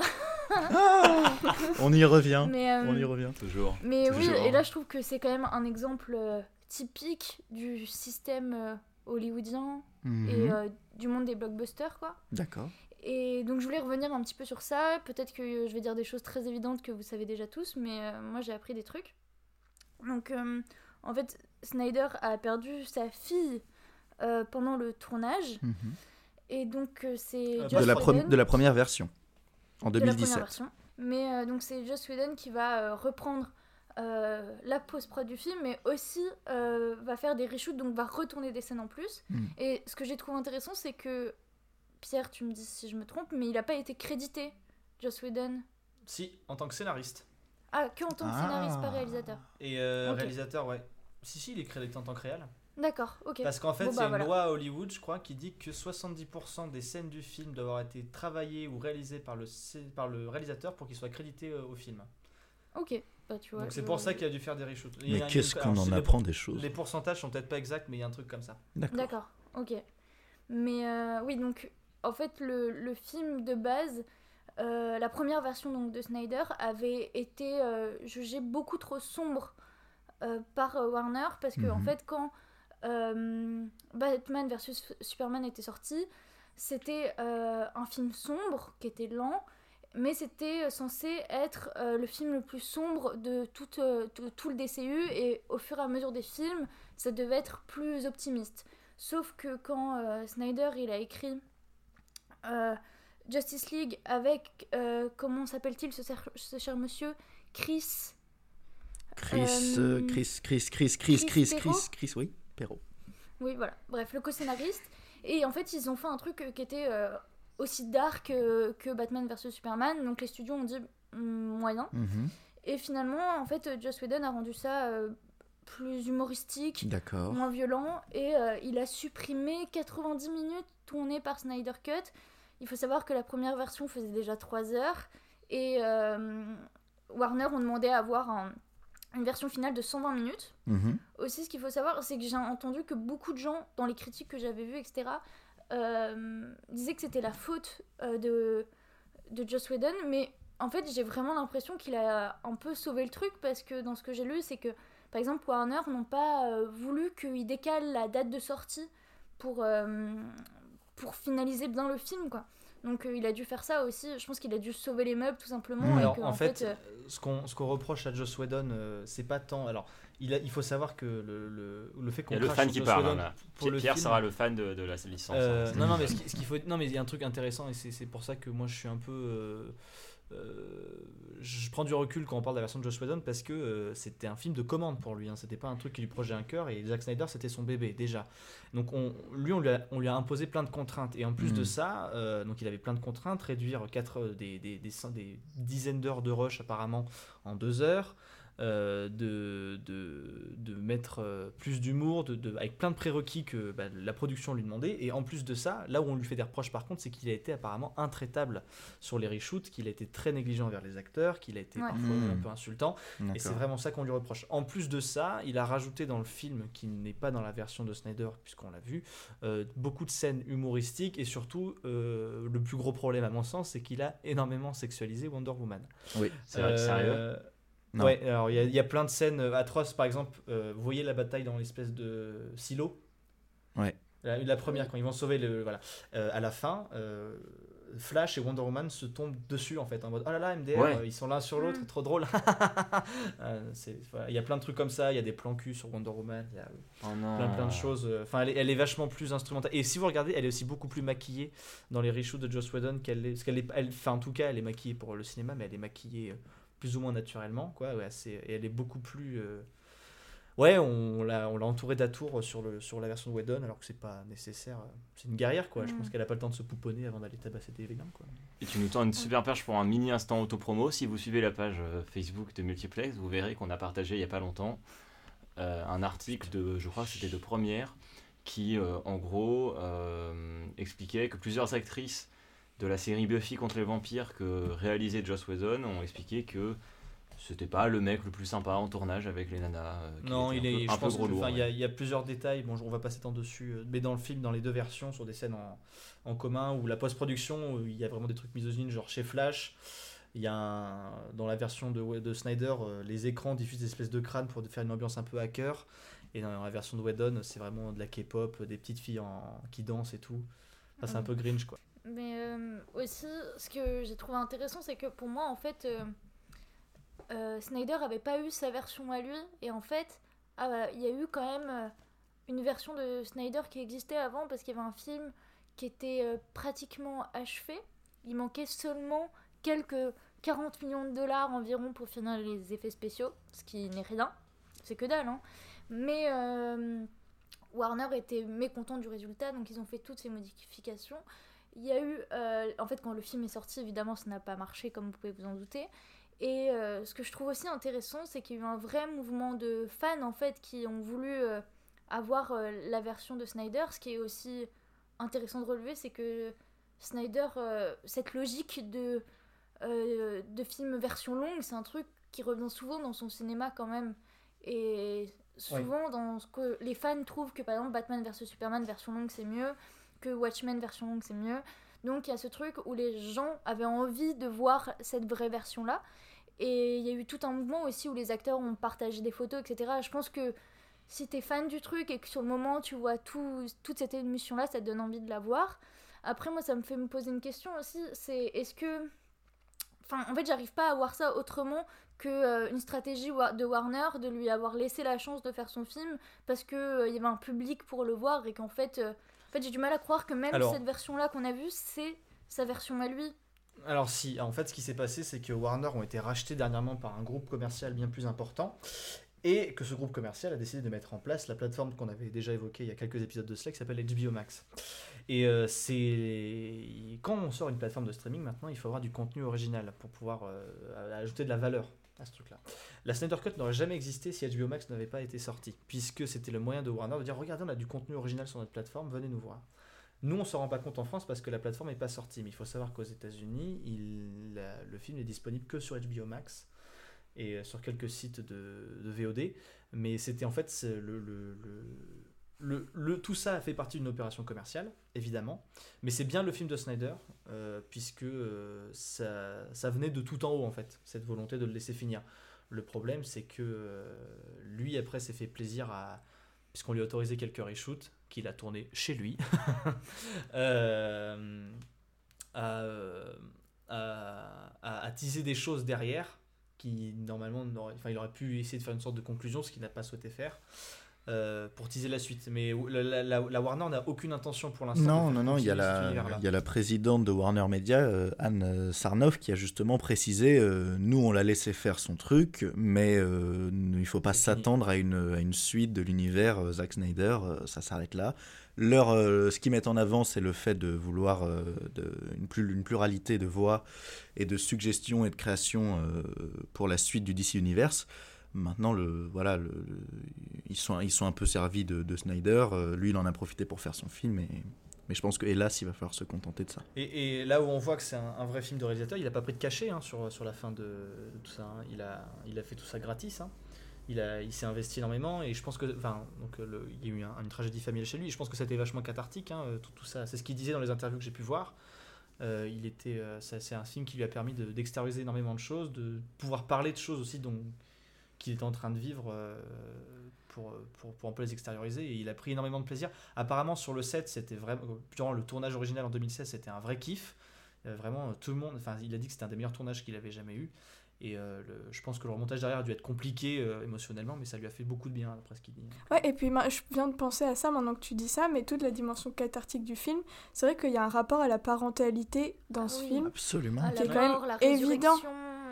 On y revient. Mais, euh, On y revient. Toujours. Mais oui, et là je trouve que c'est quand même un exemple euh, typique du système euh, hollywoodien Mhm. et euh, du monde des blockbusters, quoi. D'accord. Et donc je voulais revenir un petit peu sur ça. Peut-être que je vais dire des choses très évidentes que vous savez déjà tous, mais euh, moi j'ai appris des trucs. Donc euh, en fait, Snyder a perdu sa fille euh, pendant le tournage. Mhm. Et donc euh, c'est De de la première version, en de la première 2017. version. Mais euh, donc c'est Joss Whedon qui va euh, reprendre euh, la post-prod du film, mais aussi euh, va faire des reshoots, donc va retourner des scènes en plus. Mm. Et ce que j'ai trouvé intéressant, c'est que Pierre, tu me dis si je me trompe, mais il n'a pas été crédité, Joss Whedon. Si, en tant que scénariste. Ah, que en tant que Ah. scénariste, pas réalisateur. Et euh, réalisateur, ouais. Si, si, il est crédité en tant que réel. D'accord, ok. Parce qu'en fait, Bon, il y bah, a une voilà. loi à Hollywood, je crois, qui dit que 70% des scènes du film doivent avoir été travaillées ou réalisées par le, par le réalisateur pour qu'il soit crédité euh, au film. Ok, bah tu vois. Donc c'est pour ça qu'il a dû faire des reshoots. Mais qu'est-ce qu'on en apprend des choses. Les pourcentages sont peut-être pas exacts, mais il y a un truc comme ça. D'accord. D'accord, ok. Mais euh, oui, donc en fait, le, le film de base, euh, la première version donc, de Snyder avait été euh, jugée beaucoup trop sombre euh, par Warner parce que en Mhm. fait quand Batman vs Superman était sorti, c'était un film sombre qui était lent, mais c'était censé être le film le plus sombre de tout, le DCU et au fur et à mesure des films, ça devait être plus optimiste. Sauf que quand euh, Snyder il a écrit euh, Justice League avec euh, comment s'appelle-t-il ce, cher- ce cher monsieur? Chris Chris, Euh, Chris, Chris, Chris, Chris, Chris, Chris Chris, Chris, oui, Perrault. Oui, voilà. Bref, le co-scénariste. Et en fait, ils ont fait un truc qui était aussi dark que Batman vs Superman. Donc les studios ont dit mm, moyen. Mhm. Et finalement, en fait, Joss Whedon a rendu ça plus humoristique, moins violent. Et euh, il a supprimé 90 minutes tournées par Snyder Cut. Il faut savoir que la première version faisait déjà 3 heures. Et euh, Warner ont demandé à avoir un- une version finale de 120 minutes. Mhm. Aussi, ce qu'il faut savoir, c'est que j'ai entendu que beaucoup de gens, dans les critiques que j'avais vues, etc., euh, disaient que c'était la faute euh, de, de Joss Whedon. Mais en fait, j'ai vraiment l'impression qu'il a un peu sauvé le truc parce que dans ce que j'ai lu, c'est que, par exemple, Warner n'ont pas voulu qu'il décale la date de sortie pour, euh, pour finaliser bien le film, quoi. Donc euh, il a dû faire ça aussi. Je pense qu'il a dû sauver les meubles tout simplement. et Alors que, en fait, euh, ce qu'on ce qu'on reproche à Joss Whedon, euh, c'est pas tant. Alors, il, a- il faut savoir que le, le, le fait Il qu'on y a le fan qui Joss parle. Whedon hein, là. pour le Pierre film- sera le fan de, de la licence. Euh, hein. non, non, mais ce qui- ce qu'il faut, non, mais il y a un truc intéressant et c'est pour ça que moi je suis un peu, euh, euh, je prends du recul quand on parle de la version de Joss Whedon parce que euh, c'était un film de commande pour lui. Hein, c'était pas un truc qui lui projetait un cœur et Zack Snyder c'était son bébé déjà. Donc on, lui on lui, a, on lui a imposé plein de contraintes et en plus de Mhm. ça, euh, donc il avait plein de contraintes, réduire quatre, euh, des, des, des, des dizaines d'heures de rush apparemment en deux heures. Euh, de, de, de mettre euh, plus d'humour, de, de- avec plein de prérequis que bah, la production lui demandait. Et en plus de ça, là où on lui fait des reproches par contre, c'est qu'il a été apparemment intraitable sur les reshoots, qu'il a été très négligent envers les acteurs, qu'il a été Ouais. parfois Mmh. un peu insultant. Et c'est vraiment ça qu'on lui reproche. En plus de ça, il a rajouté dans le film, qui n'est pas dans la version de Snyder, puisqu'on l'a vu, euh, beaucoup de scènes humoristiques et surtout, euh, le plus gros problème à mon sens, c'est qu'il a énormément sexualisé Wonder Woman. Oui. C'est vrai, sérieux? Euh, Non. Ouais, alors il y, a- il y a plein de scènes euh, atroces, par exemple, euh, vous voyez la bataille dans l'espèce de silo Ouais. la, la première, quand ils vont sauver le. Voilà. Euh, à la fin, euh, Flash et Wonder Woman se tombent dessus en fait, en mode oh là là, MDR, Ouais. ils sont l'un sur l'autre, trop drôle. Voilà, Il y a plein de trucs comme ça, il y a des plans cul sur Wonder Woman, il y a Oh plein, plein de choses. Enfin, elle, est- elle est vachement plus instrumentale. Et si vous regardez, elle est aussi beaucoup plus maquillée dans les reshoots de Joss Whedon qu'elle est. Parce qu'elle est, elle, enfin, en tout cas, elle est maquillée pour le cinéma, mais elle est maquillée euh, plus ou moins naturellement, quoi. Ouais, c'est- et elle est beaucoup plus. euh, Ouais, on l'a, on l'a entourée d'atours sur, le, sur la version de Whedon, alors que c'est pas nécessaire. C'est une guerrière, quoi. Je Mm. pense qu'elle a pas le temps de se pouponner avant d'aller tabasser des végans, quoi. Et tu nous tends une super perche pour un mini instant autopromo. Si vous suivez la page euh, Facebook de Multiplex, vous verrez qu'on a partagé il n'y a pas longtemps euh, un article de, je crois que c'était de première, qui euh, en gros euh, expliquait que plusieurs actrices de la série Buffy contre les vampires que réalisait Joss Whedon ont expliqué que c'était pas le mec le plus sympa en tournage avec les nanas. euh, qu'il Non, il est, peu, je un peu pense gros que- lourd. enfin, il y, a- ouais. y a plusieurs détails. Bon, on va pas s'étendre dessus, euh, mais dans le film, dans les deux versions, sur des scènes en, en commun ou la post-production, il y a vraiment des trucs misogynes, genre chez Flash. Il y a un- dans la version de, de Snyder, euh, les écrans diffusent des espèces de crânes pour faire une ambiance un peu hacker. Et dans la version de Whedon, c'est vraiment de la K-pop, des petites filles en, qui dansent et tout. Enfin, c'est un peu Grinch, quoi. Mais euh, aussi, ce que j'ai trouvé intéressant, c'est que pour moi, en fait, euh, euh, Snyder avait pas eu sa version à lui. Et en fait, ah, voilà, il y a eu quand même une version de Snyder qui existait avant parce qu'il y avait un film qui était pratiquement achevé. Il manquait seulement quelques 40 millions de dollars environ pour finir les effets spéciaux, ce qui n'est rien. C'est que dalle, hein. Mais Warner était mécontent du résultat, donc ils ont fait toutes ces modifications. Il y a eu, euh, en fait, quand le film est sorti, évidemment, ça n'a pas marché, comme vous pouvez vous en douter. Et euh, ce que je trouve aussi intéressant, c'est qu'il y a eu un vrai mouvement de fans, en fait, qui ont voulu euh, avoir la version de Snyder. Ce qui est aussi intéressant de relever, c'est que Snyder, cette logique de, de film version longue, c'est un truc qui revient souvent dans son cinéma quand même. Et souvent, dans ce que les fans trouvent que par exemple Batman vs Superman version longue c'est mieux, que Watchmen version longue c'est mieux. Donc il y a ce truc où les gens avaient envie de voir cette vraie version là. Et il y a eu tout un mouvement aussi où les acteurs ont partagé des photos, etc. Je pense que si t'es fan du truc et que sur le moment tu vois tout, toute cette émission-là, ça te donne envie de la voir. Après, moi, ça me fait me poser une question aussi, c'est est-ce que... Enfin, en fait, j'arrive pas à voir ça autrement que euh, une stratégie de Warner de lui avoir laissé la chance de faire son film parce que euh, il y avait un public pour le voir et qu'en fait, euh, en fait j'ai du mal à croire que même Alors- cette version-là qu'on a vue, c'est sa version à lui. Alors si, en fait ce qui s'est passé c'est que Warner ont été rachetés dernièrement par un groupe commercial bien plus important et que ce groupe commercial a décidé de mettre en place la plateforme qu'on avait déjà évoquée il y a quelques épisodes de cela qui s'appelle HBO Max. Et euh, c'est quand on sort une plateforme de streaming maintenant il faut avoir du contenu original pour pouvoir euh, ajouter de la valeur à ce truc-là. La Snyder Cut n'aurait jamais existé si HBO Max n'avait pas été sorti, puisque c'était le moyen de Warner de dire regardez on a du contenu original sur notre plateforme, venez nous voir. Nous, on s'en rend pas compte en France parce que la plateforme n'est pas sortie. Mais il faut savoir qu'aux États-Unis, le film n'est disponible que sur HBO Max et euh, sur quelques sites de, VOD. Mais c'était en fait le, le, le, tout ça fait partie d'une opération commerciale, évidemment. Mais c'est bien le film de Snyder euh, puisque euh, ça, ça venait de tout en haut en fait, cette volonté de le laisser finir. Le problème, c'est que lui après s'est fait plaisir à puisqu'on lui a autorisé quelques reshoots qu'il a tourné chez lui, à- à- à teaser des choses derrière qui normalement enfin, il aurait pu essayer de faire une sorte de conclusion, ce qu'il n'a pas souhaité faire. euh, pour teaser la suite. Mais la, la- la- la Warner n'a aucune intention pour l'instant. Non, non, non, il y, a la, il y a la présidente de Warner Media, euh, Anne euh, Sarnoff, qui a justement précisé euh, nous, on l'a laissé faire son truc, mais il ne faut pas s'attendre à une, à une suite de l'univers Zack Snyder, ça s'arrête là. Leur, euh, ce qu'ils mettent en avant, c'est le fait de vouloir euh, une, plus, une pluralité de voix et de suggestions et de créations euh, pour la suite du DC Universe. Maintenant, le, voilà, ils, sont, ils sont un peu servis de, de Snyder. lui, il en a profité pour faire son film. Et, mais je pense que, hélas, il va falloir se contenter de ça. Et, là où on voit que c'est un, vrai film de réalisateur, il n'a pas pris de cachet hein, sur, sur la fin de, de tout ça. hein. Il, a, il a fait tout ça gratis. hein. Il, s'est investi énormément et je pense que. Enfin, donc, euh, le- il y a eu un- une tragédie familiale chez lui. Je pense que c'était vachement cathartique, hein, euh, tout, ça. C'est ce qu'il disait dans les interviews que j'ai pu voir. Euh, il était, c'est un film qui lui a permis de- d'extérioriser énormément de choses, de pouvoir parler de choses aussi dont, qu'il était en train de vivre pour, pour, pour un peu les extérioriser. Et il a pris énormément de plaisir. Apparemment, sur le set, c'était vraiment. Durant le tournage original en 2016, c'était un vrai kiff. Vraiment, tout le monde. Enfin, il a dit que c'était un des meilleurs tournages qu'il avait jamais eu. Et euh, le- je pense que le remontage derrière a dû être compliqué euh, émotionnellement, mais ça lui a fait beaucoup de bien, d'après ce qu'il dit. Ouais, et puis ma- je viens de penser à ça maintenant que tu dis ça, mais toute la dimension cathartique du film, c'est vrai qu'il y a un rapport à la parentalité dans ce oui. film. Absolument. Ah, Qui est quand même la évident.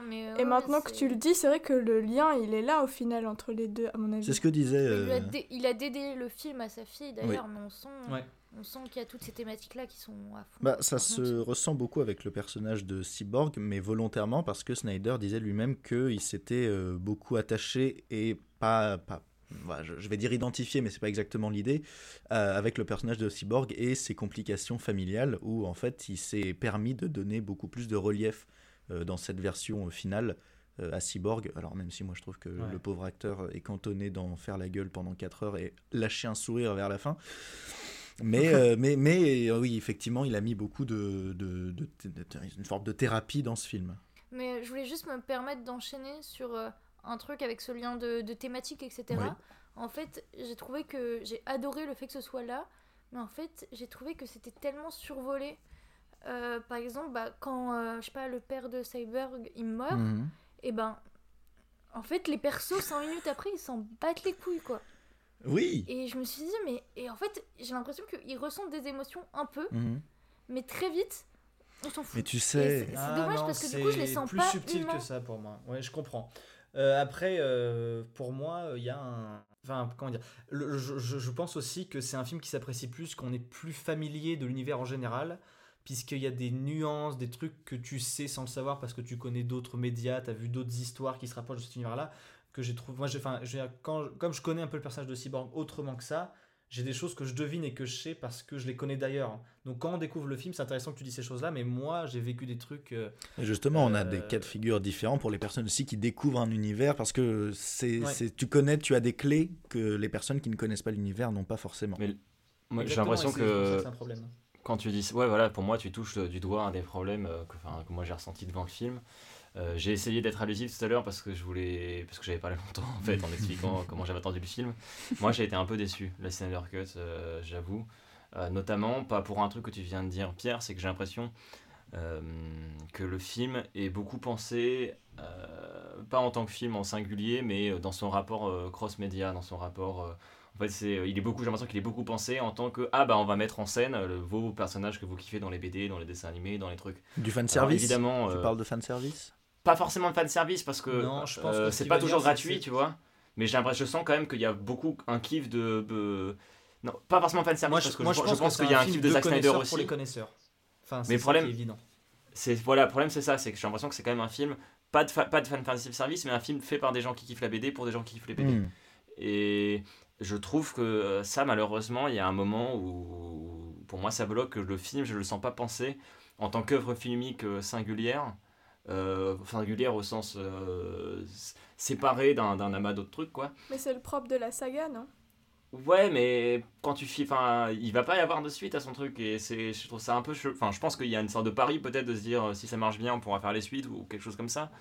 mais, euh, Et ouais, maintenant que tu le dis, c'est vrai que le lien, il est là au final entre les deux, à mon avis. C'est ce que disait. Il, a euh, dé- il a dédié le film à sa fille d'ailleurs, mais on sent, Ouais. On sent qu'il y a toutes ces thématiques-là qui sont à fond. Bah, ça se ressent beaucoup avec le personnage de Cyborg, mais volontairement parce que Snyder disait lui-même qu'il s'était euh, beaucoup attaché et pas, pas voilà, je, je vais dire identifié, mais c'est pas exactement l'idée, euh, avec le personnage de Cyborg et ses complications familiales, où en fait il s'est permis de donner beaucoup plus de relief euh, dans cette version finale euh, à Cyborg. Alors même si moi je trouve que Ouais. le pauvre acteur est cantonné d'en faire la gueule pendant 4 heures et lâcher un sourire vers la fin. Mais, euh, mais, mais euh, oui, effectivement, il a mis beaucoup de, de, de- de- de- une forme de thérapie dans ce film. Mais je voulais juste me permettre d'enchaîner sur euh, un truc avec ce lien de, de thématique, etc. Oui. En fait, j'ai trouvé que j'ai adoré le fait que ce soit là, mais en fait, j'ai trouvé que c'était tellement survolé. Euh, par exemple, bah, quand euh, je sais pas, le père de Cyborg il meurt, Mhm. et ben en fait, les persos, 5 minutes après, ils s'en battent les couilles quoi. Oui. Et je me suis dit, mais. Et en fait, j'ai l'impression qu'ils ressentent des émotions un peu, Mhm. mais très vite, on s'en fout. Mais tu sais, c'est- Ah dommage non, parce que du coup, je les c'est sens plus pas subtil humains. que ça pour moi. Ouais, je comprends. Euh, après, euh, pour moi, il y a un. Enfin, comment dire Le- je, je- je pense aussi que c'est un film qui s'apprécie plus, qu'on est plus familier de l'univers en général, puisqu'il y a des nuances, des trucs que tu sais sans le savoir parce que tu connais d'autres médias, tu as vu d'autres histoires qui se rapprochent de cet univers-là, que j'ai trouvé. Moi, j'ai- enfin, je veux dire, quand, comme je connais un peu le personnage de Cyborg autrement que ça, j'ai des choses que je devine et que je sais parce que je les connais d'ailleurs. Donc quand on découvre le film, c'est intéressant que tu dis ces choses-là, mais moi, j'ai vécu des trucs. euh, Et justement, on a Euh, des cas de figure différents pour les personnes aussi qui découvrent un univers parce que c'est, Ouais. c'est- tu connais, tu as des clés que les personnes qui ne connaissent pas l'univers n'ont pas forcément. Mais moi, j'ai l'impression que c'est un problème. quand tu dis ouais voilà pour moi tu touches euh, du doigt un des problèmes euh, que, enfin, que moi j'ai ressenti devant le film Euh, j'ai essayé d'être allusif tout à l'heure parce que je voulais parce que j'avais pas longtemps en fait en expliquant comment j'avais attendu le film. Moi j'ai été un peu déçu la Snyder Cut, euh, j'avoue. Euh, notamment pas pour un truc que tu viens de dire Pierre, c'est que j'ai l'impression euh, que le film est beaucoup pensé pas en tant que film en singulier, mais dans son rapport euh, cross-média, dans son rapport. en fait, c'est, il est beaucoup, j'ai l'impression qu'il est beaucoup pensé en tant que ah bah on va mettre en scène le- vos personnages que vous kiffez dans les BD, dans les dessins animés, dans les trucs. Du fan service évidemment. Tu euh, parles de fan service pas forcément de fan service parce que euh, c'est pas toujours dire, gratuit, tu vois. Mais j'ai l'impression, je sens quand même qu'il y a beaucoup un kiff de, de- non, pas forcément fan service Moi, parce que moi, je, pense, qu'il y a un kiff de Zack Snyder aussi. pour les connaisseurs. Enfin, c'est problème- qui est évident. Voilà, le problème c'est ça, c'est que j'ai l'impression que c'est quand même un film pas de pas de fan service, mais un film fait par des gens qui kiffent la BD pour des gens qui kiffent les BD. Hmm. Et je trouve que euh, ça, malheureusement, il y a un moment où, pour moi, ça bloque que le film, je le sens pas pensé en tant qu'œuvre filmique euh, singulière, euh, singulière au sens euh, séparé d'un d'un amas d'autres trucs, quoi. Mais c'est le propre de la saga, non? Ouais, mais quand tu enfin, il va pas y avoir de suite à son truc et c'est, je trouve ça un peu, enfin, je pense qu'il y a une sorte de pari peut-être de se dire euh, si ça marche bien, on pourra faire les suites ou quelque chose comme ça.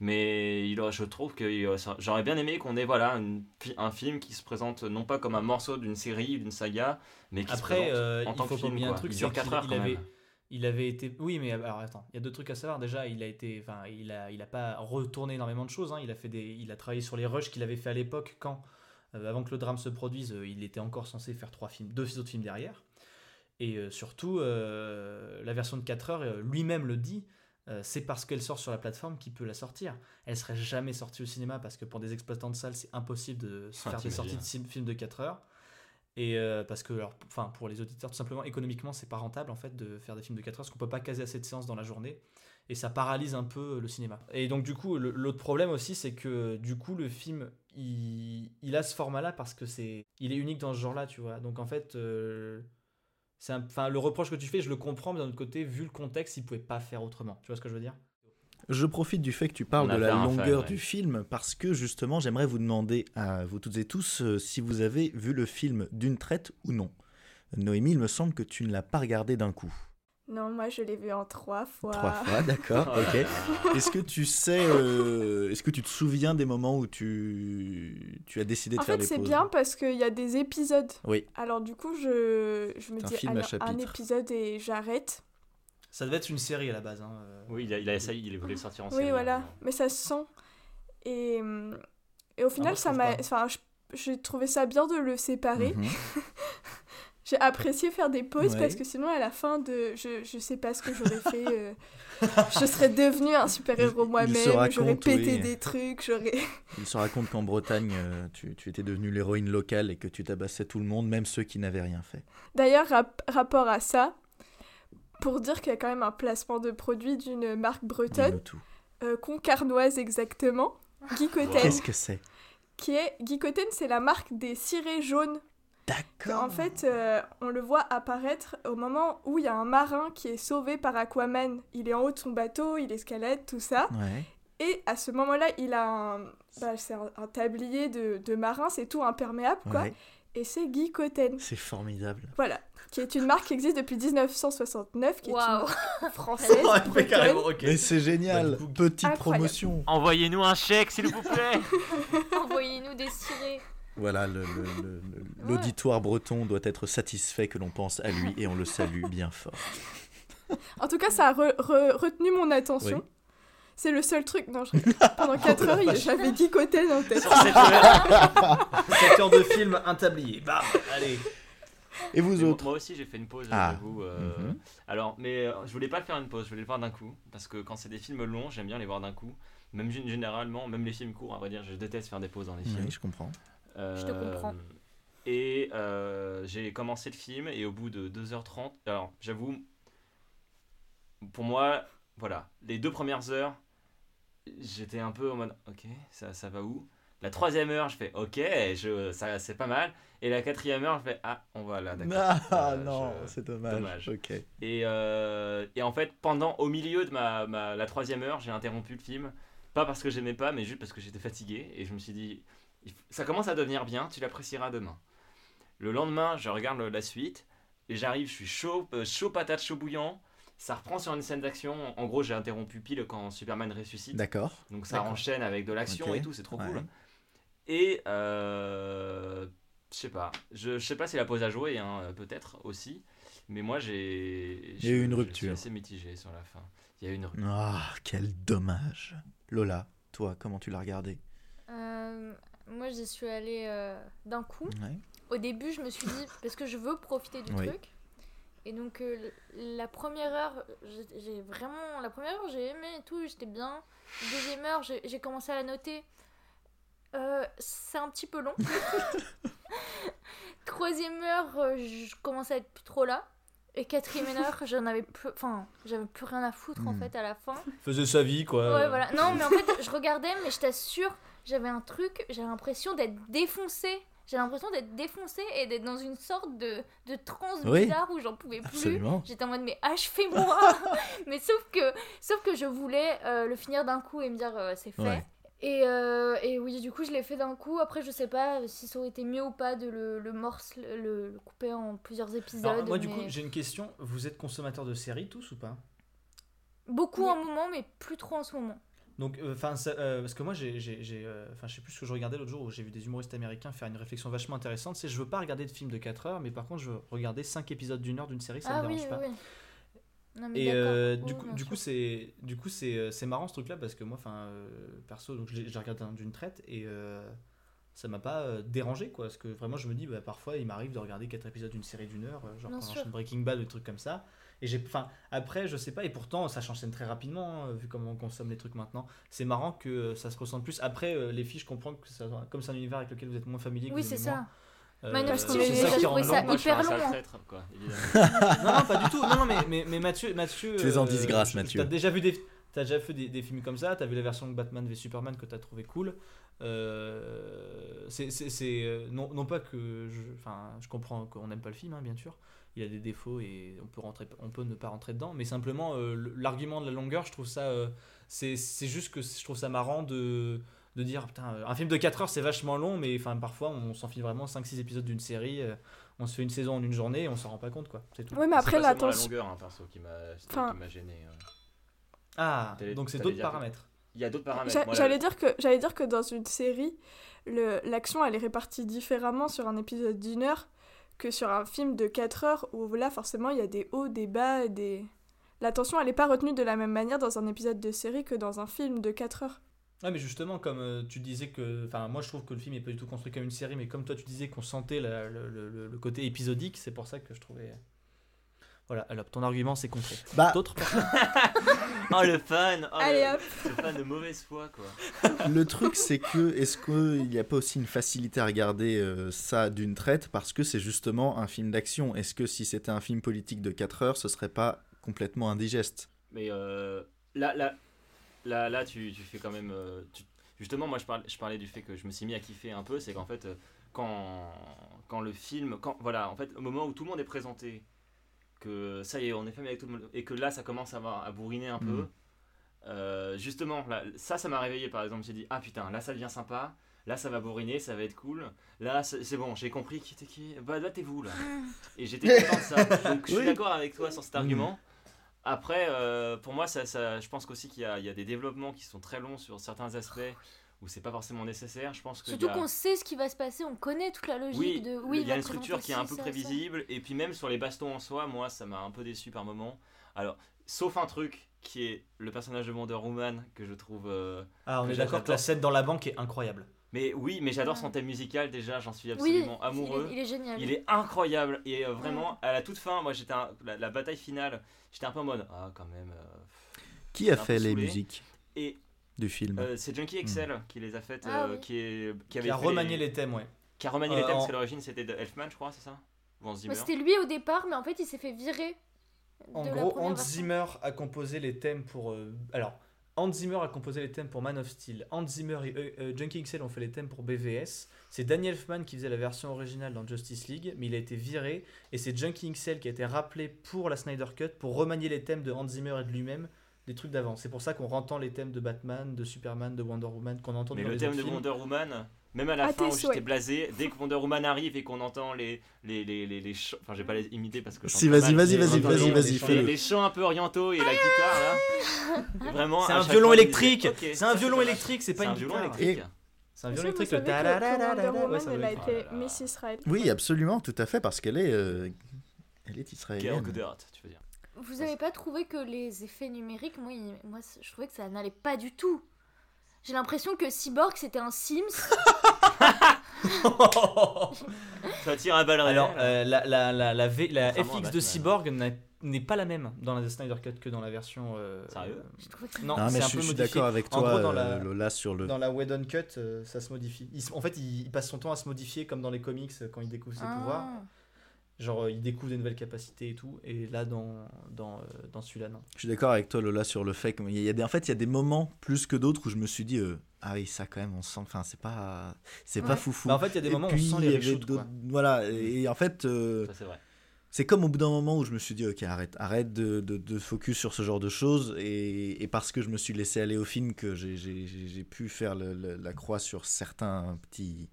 Mais il je trouve que j'aurais bien aimé qu'on ait voilà une un film qui se présente non pas comme un morceau d'une série, d'une saga, mais qui se Après, présente euh, en il tant faut que film. oublier un truc, il c'est dure qu'il 4 heures il quand avait, même. Il avait été. Oui, mais alors attends, il y a deux trucs à savoir. Déjà, il a été, enfin, il a, il a pas retourné énormément de choses. hein. Il a fait des, il a travaillé sur les rushs qu'il avait fait à l'époque quand, euh, avant que le drame se produise, euh, il était encore censé faire trois films, deux autres films derrière. Et euh, surtout, la version de 4 heures, lui-même le dit. c'est parce qu'elle sort sur la plateforme qu'il peut la sortir. Elle serait jamais sortie au cinéma parce que pour des exploitants de salles, c'est impossible de se Ah, faire des sorties de films de 4 heures. Et euh, parce que, enfin, pour les auditeurs, tout simplement, économiquement, c'est pas rentable en fait de faire des films de 4 heures parce qu'on peut pas caser assez de séances dans la journée et ça paralyse un peu le cinéma. Et donc, du coup, l'autre problème aussi, c'est que du coup, le film il, a ce format-là parce que c'est, il est unique dans ce genre-là, tu vois. Donc, en fait, euh, un- le reproche que tu fais, je le comprends, mais d'un autre côté, vu le contexte, il pouvait pas faire autrement. Tu vois ce que je veux dire? Je profite du fait que tu parles de la fan, longueur ouais. du film parce que justement j'aimerais vous demander à vous toutes et tous euh, si vous avez vu le film d'une traite ou non. Noémie, il me semble que tu ne l'as pas regardé d'un coup. Non, moi je l'ai vu en trois fois. Trois fois, d'accord, ok. Est-ce que tu sais, euh, est-ce que tu te souviens des moments où tu, tu as décidé de En faire fait, des c'est pauses? bien parce qu'il y a des épisodes. Oui. Alors du coup, je, je me C'est un dis à allez, un épisode et j'arrête. Ça devait être une série à la base. hein, euh. Oui, il a, il a essayé, il voulait sortir en série. Oui, voilà. hein. Mais ça se sent. Et, hum, et au final, moi, je ça m'a... Enfin, je- j'ai trouvé ça bien de le séparer. Mhm. J'ai apprécié faire des pauses Ouais. parce que sinon, à la fin de... Je, je sais pas ce que j'aurais fait. euh, Je serais devenue un super-héros Il- il moi-même. se J'aurais raconte, pété oui. des trucs. J'aurais... Il se raconte qu'en Bretagne, euh, tu, tu étais devenue l'héroïne locale et que tu tabassais tout le monde, même ceux qui n'avaient rien fait. D'ailleurs, rap- rapport à ça, pour dire qu'il y a quand même un placement de produit d'une marque bretonne, euh, concarnoise exactement, Guy Cotten, Qu'est-ce que c'est qui est... C'est la marque des cirés jaunes. D'accord. En fait, euh, on le voit apparaître au moment où il y a un marin qui est sauvé par Aquaman. Il est en haut de son bateau, il escalade, tout ça. Ouais. Et à ce moment-là, il a un, bah, c'est un, un tablier de, de marin, c'est tout imperméable, quoi. ouais. Et c'est Guy Cotten. C'est formidable. Voilà. Qui est une marque qui existe depuis 1969, qui est une française. Ouais, mais c'est génial. Bah, Petite incroyable. promotion. Envoyez-nous un chèque, s'il vous plaît. Envoyez-nous des cirés. Voilà, l'auditoire breton doit être satisfait que l'on pense à lui et on le salue bien fort. En tout cas, ça a re- re- retenu mon attention. Oui. C'est le seul truc. Non, je... pendant 4 heures, il- j'avais Guy Cotten en tête. Sur cette heure. 7 heures de film, un tablier. Bam, allez. Et vous Mais autres Moi aussi, j'ai fait une pause, Ah. j'avoue. euh, Mhm. Alors, mais euh, je voulais pas le faire une pause, je voulais le voir d'un coup. Parce que quand c'est des films longs, j'aime bien les voir d'un coup. Même gé- généralement, même les films courts, à vrai dire, je déteste faire des pauses dans les films. Oui, je comprends. Je te comprends. Et euh, j'ai commencé le film et au bout de 2h30, alors j'avoue, pour moi, voilà, les deux premières heures, j'étais un peu en mode, ok, ça, ça va où? La troisième heure, je fais, ok, je, ça, c'est pas mal. Et la quatrième heure, je fais, ah, on va là, d'accord. Ah Euh, non, je- c'est dommage. dommage. Ok. Et, euh, et en fait, pendant, au milieu de ma, ma- la troisième heure, j'ai interrompu le film. Pas parce que j'aimais pas, mais juste parce que j'étais fatigué. Et je me suis dit, ça commence à devenir bien, tu l'apprécieras demain. Le lendemain, je regarde la suite. Et j'arrive, je suis chaud, euh, chaud patate, chaud bouillant. Ça reprend sur une scène d'action. En gros, j'ai interrompu pile quand Superman ressuscite. D'accord. Donc ça enchaîne avec de l'action et tout, c'est trop Ouais. cool. Et euh, je sais pas, je, sais pas si la pause à jouer, hein, peut-être aussi. Mais moi, j'ai. Il y a eu une rupture. assez mitigé sur la fin. Il y a eu une rupture. Ah, quel dommage. Lola, toi, comment tu l'as regardé? Euh, moi, j'y suis allée euh, d'un coup. Ouais. Au début, je me suis dit, parce que je veux profiter du Oui. truc. Et donc, euh, la première heure, j'ai- vraiment. La première heure, j'ai aimé et tout, j'étais bien. Deuxième heure, j'ai j'ai commencé à la noter. Euh, c'est un petit peu long. Troisième heure, euh, je commençais à être plus trop là. Et quatrième heure, j'en avais plus. Enfin, j'avais plus rien à foutre en Hmm. fait à la fin. Faisait sa vie, quoi. Ouais, voilà. Non, mais en fait, je regardais, mais je t'assure, j'avais un truc, j'avais l'impression d'être défoncée. J'ai l'impression d'être défoncée et d'être dans une sorte de, de transe Oui, bizarre où j'en pouvais plus. J'étais en mode, mais achevez-moi Mais sauf que, sauf que je voulais euh, le finir d'un coup et me dire, euh, c'est fait. Ouais. Et, euh, et oui, du coup, je l'ai fait d'un coup. Après, je sais pas si ça aurait été mieux ou pas de le, le le, le couper en plusieurs épisodes. Alors, moi, du coup, j'ai une question. Vous êtes consommateur de séries tous ou pas? Beaucoup en moment, mais plus trop en ce moment. Donc, euh, enfin, euh, parce que moi, j'ai, j'ai, j'ai, euh, enfin, je sais plus ce que je regardais l'autre jour où j'ai vu des humoristes américains faire une réflexion vachement intéressante. C'est, je veux pas regarder de film de 4 heures, mais par contre, je veux regarder 5 épisodes d'une heure d'une série, ça ah me oui, dérange pas. oui. Non, mais Et euh, Oui, du coup, du coup, c'est, du coup, c'est, c'est marrant ce truc-là parce que moi, enfin, euh, perso, donc l'ai regardé d'une traite et ça m'a pas dérangé, quoi. Parce que vraiment, je me dis, bah, parfois, il m'arrive de regarder 4 épisodes d'une série d'une heure, genre quand j'enchaîne Breaking Bad ou des trucs comme ça. Et j'ai, enfin, après, je sais pas, et pourtant, ça s'enchaîne très rapidement, hein, vu comment on consomme les trucs maintenant. C'est marrant que euh, ça se ressente plus. Après, euh, les filles, je comprends que ça, comme c'est un univers avec lequel vous êtes moins familier. que Oui, c'est ça. moins, euh, Man of c'est Steel, ça j'ai qui trouvé rend ça long. Moi, je suis un hyper long. traître, quoi, non, non, pas du tout. Non, non, mais, mais, mais Mathieu, Mathieu. Tu es en euh, disgrâce, Mathieu. T'as déjà vu des, t'as déjà fait des, des films comme ça. T'as vu la version de Batman v Superman que t'as trouvé cool. Euh, c'est, c'est, c'est, euh, non, non pas que, je, enfin, je comprends qu'on n'aime pas le film, hein, bien sûr. Il a des défauts et on peut rentrer, on peut ne pas rentrer dedans. Mais simplement, euh, l'argument de la longueur, je trouve ça, euh, c'est, c'est juste que je trouve ça marrant de de dire putain euh, un film de 4 heures c'est vachement long mais enfin parfois on s'enfile vraiment 5-6 épisodes d'une série euh, on se fait une saison en une journée et on s'en rend pas compte quoi c'est tout Oui, mais C'est après, la longueur, hein, perso, qui m'a Enfin- qui m'a gêné. euh. Ah, donc c'est d'autres paramètres. Il y a d'autres paramètres. J'allais dire que j'allais dire que dans une série, le l'action elle est répartie différemment sur un épisode d'une heure que sur un film de 4 heures où là forcément il y a des hauts, des bas, des l'attention elle est pas retenue de la même manière dans un épisode de série que dans un film de 4 heures. Ouais, mais justement, comme euh, tu disais que. Enfin, moi je trouve que le film est pas du tout construit comme une série, mais comme toi tu disais qu'on sentait le côté épisodique, c'est pour ça que je trouvais. Voilà, alors ton argument c'est contré. Bah, D'autres Oh le fan oh, Allez, le, hop. le fan de mauvaise foi quoi. le truc, c'est que est-ce qu'il n'y a pas aussi une facilité à regarder euh, ça d'une traite? Parce que c'est justement un film d'action Est-ce que si c'était un film politique de 4 heures, ce serait pas complètement indigeste? Mais euh, là, là, là, là, tu, tu fais quand même. euh, tu- Justement, moi, je, parle, je parlais du fait que je me suis mis à kiffer un peu. C'est qu'en fait, quand, quand le film. Quand, voilà, en fait, au moment où tout le monde est présenté, que ça y est, on est famille avec tout le monde, et que là, ça commence à, avoir- à bourriner un peu. Mhm. euh, justement, là, ça, ça m'a réveillé par exemple. J'ai dit, ah putain, là, ça devient sympa. Là, ça va bourriner, ça va être cool. Là, c'est bon, j'ai compris qui était qui. Bah, battez-vous là. Et j'étais content de ça. Donc, je suis Oui. d'accord avec toi sur cet Mhm. argument. Après, euh, pour moi, ça, ça, je pense qu'aussi qu'il y y a des développements qui sont très longs sur certains aspects où c'est pas forcément nécessaire. Je pense que Surtout a- qu'on sait ce qui va se passer, on connaît toute la logique oui, de. Oui, il y a une structure qui est un peu ça, ça. prévisible. Et puis même sur les bastons en soi, moi, ça m'a un peu déçu par moment. Alors, sauf un truc qui est le personnage de Wonder Woman que je trouve. euh, Ah, on est d'accord que la scène dans la banque est incroyable. Mais oui, mais j'adore son thème musical déjà. J'en suis Oui, absolument il est- amoureux. Il est, génial. Il est incroyable et euh, vraiment à la toute fin, moi j'étais la, la bataille finale, j'étais un peu en mode ah quand même. euh, Qui a fait les musiques? Et du film euh, c'est Junkie XL qui les a faites, Ah euh, oui. qui est qui Qui avait a fait remanié les thèmes, ouais. qui a remanié Euh, les thèmes en- parce qu'à l'origine c'était de Elfman, je crois, c'est ça? Ou Hans Zimmer. Bah, C'était lui au départ, mais en fait, il s'est fait virer. En gros, Hans version. Zimmer a composé les thèmes pour. euh, alors, Hans Zimmer a composé les thèmes pour Man of Steel. Hans Zimmer et euh, euh, Junkie XL ont fait les thèmes pour BVS. C'est Daniel Elfman qui faisait la version originale dans Justice League, mais il a été viré. Et c'est Junkie XL qui a été rappelé pour la Snyder Cut pour remanier les thèmes de Hans Zimmer et de lui-même des trucs d'avant. C'est pour ça qu'on entend les thèmes de Batman, de Superman, de Wonder Woman qu'on entend Mais dans le les thème de films. Wonder Woman, Même à la À fin où j'étais blasé, dès que Wonder Woman arrive et qu'on entend les les les les, les chants- enfin je vais pas les imiter parce que Si, vas-y, vas-y, vas-y, vas-y, les- vas-y, les- fais-le. Les chants un peu orientaux et la guitare là. Vraiment. C'est un violon électrique. C'est un violon électrique, c'est pas une un violon guitare. électrique. C'est un violon électrique. le elle violon a électrique. été Miss Israël. Oui, absolument, tout à fait, parce qu'elle est, euh, elle est israélienne. Tu veux dire. Vous avez pas trouvé que les effets numériques, moi, il- moi je trouvais que ça n'allait pas du tout. J'ai l'impression que Cyborg c'était un Sims. Ça tire un balle réel. Alors, euh, la, la, la, la, V- la Contrairement à FX de Batman. Cyborg n'a- n'est pas la même dans la Snyder Cut que dans la version. euh, Sérieux? Je trouvais que Non, c'est mais un je, peu je suis modifié. d'accord avec En toi, gros, dans euh, la- Lola, sur le. Dans la Whedon Cut, euh, ça se modifie. Il en fait, il, il passe son temps à se modifier comme dans les comics euh, quand il découvre ses Ah. pouvoirs. Genre, euh, il découvre des nouvelles capacités et tout. Et là, dans, dans, euh, dans celui-là, non. Je suis d'accord avec toi, Lola, sur le fait qu'il y a des, en fait, il y a des moments plus que d'autres où je me suis dit, euh, ah oui, ça quand même, on sent, enfin, c'est pas, c'est pas foufou. Bah, en fait, il y a des Et moments où on sent il y les quoi. Voilà, et en fait, euh, Ça c'est vrai. c'est comme au bout d'un moment où je me suis dit, ok, arrête, arrête de, de, de focus sur ce genre de choses, et, et parce que je me suis laissé aller au film que j'ai- j'ai j'ai- j'ai pu faire le- le- la croix sur certains petits,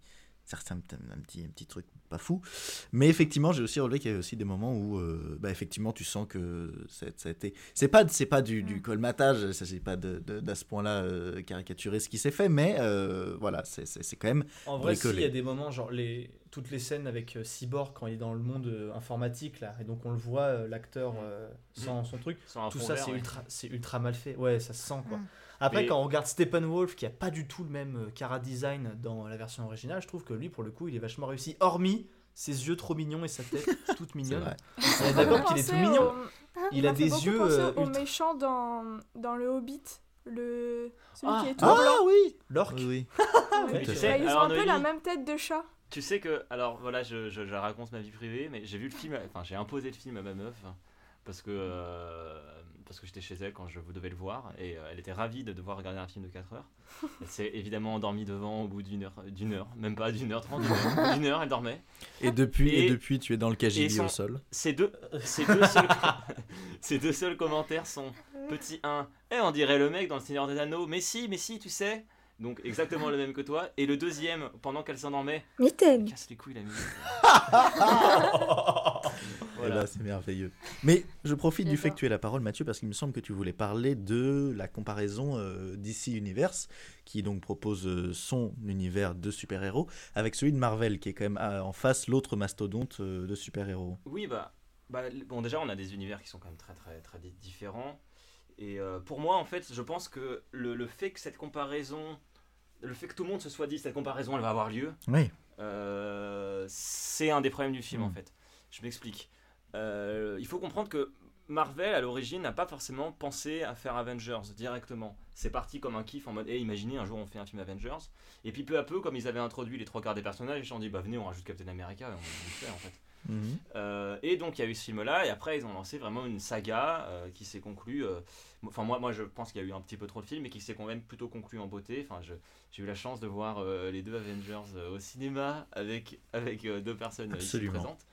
certains un petit, un petit truc pas fou. Mais effectivement, j'ai aussi relevé qu'il y avait aussi des moments où, euh, bah, effectivement, tu sens que ça, ça a été. C'est pas, c'est pas du, du colmatage, ça c'est pas de, de- d'à ce point-là euh, caricaturer ce qui s'est fait, mais euh, voilà, c'est, c'est, c'est quand même. En vrai, si, il y a des moments, genre les, toutes les scènes avec euh, Cyborg quand il est dans le monde euh, informatique, là, et donc on le voit, euh, l'acteur euh, sans son truc, Sans un tout ça c'est ouais. ultra, c'est ultra mal fait. Ouais, ça se sent quoi. Mm. Après, Mais- quand on regarde Steppenwolf, qui a pas du tout le même cara design dans la version originale, je trouve que lui, pour le coup, il est vachement réussi. Hormis ses yeux trop mignons et sa tête toute mignonne. On est d'accord qu'il est tout mignon. au- Il a des yeux euh, au ultra- méchant dans, dans le Hobbit, le celui Ah. qui est tout Ah blanc. oui L'orque. Oui, oui. À sais, Bah, ils ont alors, un peu Noémie, la même tête de chat. Tu sais que, alors voilà, je, je, je raconte ma vie privée, mais j'ai vu le film, enfin j'ai imposé le film à ma meuf parce que euh, parce que j'étais chez elle quand je vous devais le voir et euh, elle était ravie de devoir regarder un film de 4 heures. Elle s'est évidemment endormie devant au bout d'une heure, d'une heure, même pas d'une heure trente, d'une heure, elle dormait. Et depuis, et, Et- depuis, tu es dans le KGB son- au sol. Ces deux, ces deux, seuls, ces deux seuls commentaires sont petit 1, eh, on dirait le mec dans le Seigneur des Anneaux, mais si, mais si, tu sais. Donc exactement le même que toi. Et le deuxième, pendant qu'elle s'endormait, Mitaine. casse les couilles la musique. Ben, c'est merveilleux. Mais je profite du J'adore. fait que tu aies la parole, Mathieu, parce qu'il me semble que tu voulais parler de la comparaison euh, DC Universe, qui donc propose euh, son univers de super-héros, avec celui de Marvel, qui est quand même euh, en face l'autre mastodonte euh, de super-héros. Oui, bah, bah, bon, déjà, on a des univers qui sont quand même très, très, très di- différents. Et euh, pour moi, en fait, je pense que le, le fait que cette comparaison, le fait que tout le monde se soit dit cette comparaison, elle va avoir lieu, Oui. euh, c'est un des problèmes du film, Mm. en fait. Je m'explique. Euh, il faut comprendre que Marvel, à l'origine, n'a pas forcément pensé à faire Avengers directement. C'est parti comme un kiff en mode, hey, imaginez un jour on fait un film Avengers. Et puis peu à peu, comme ils avaient introduit les trois quarts des personnages, ils se sont dit, bah venez, on rajoute Captain America et on le fait en fait. Mhm. Euh, et donc il y a eu ce film-là, et après ils ont lancé vraiment une saga euh, qui s'est conclue. Enfin, moi, moi je pense qu'il y a eu un petit peu trop de films, mais qui s'est quand même plutôt conclu en beauté. Enfin, j'ai eu la chance de voir les deux Avengers au cinéma avec, avec deux personnes ici présentes.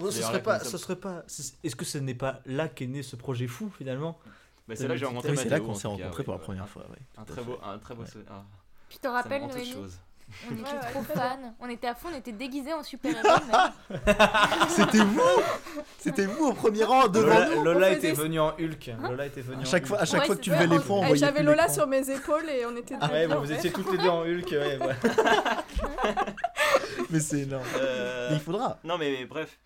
Oh, ce serait pas, ce serait pas. ce- Est-ce que ce n'est pas là qu'est né ce projet fou finalement? Bah, c'est là que j'ai rencontré Oui, c'est là qu'on en s'est rencontrés ouais, pour la ouais. première fois. ouais, Un très beau, un très beau Ouais. souvenir. Ah, Tu te rappelles, Noémie? chose. On était Ouais, trop fans. On était à fond, on était déguisés en super-héros. mais- C'était vous C'était vous au premier rang devant Lola, nous Lola on était faisait- venue en Hulk. Lola était venue À en chaque Hulk. fois, à chaque Ouais, fois que tu levais les fonds, J'avais Lola sur mes épaules et on était Ah ouais, vous étiez toutes les deux en Hulk. Ouais. Mais c'est énorme. Euh, Mais il faudra. Non, mais, mais bref.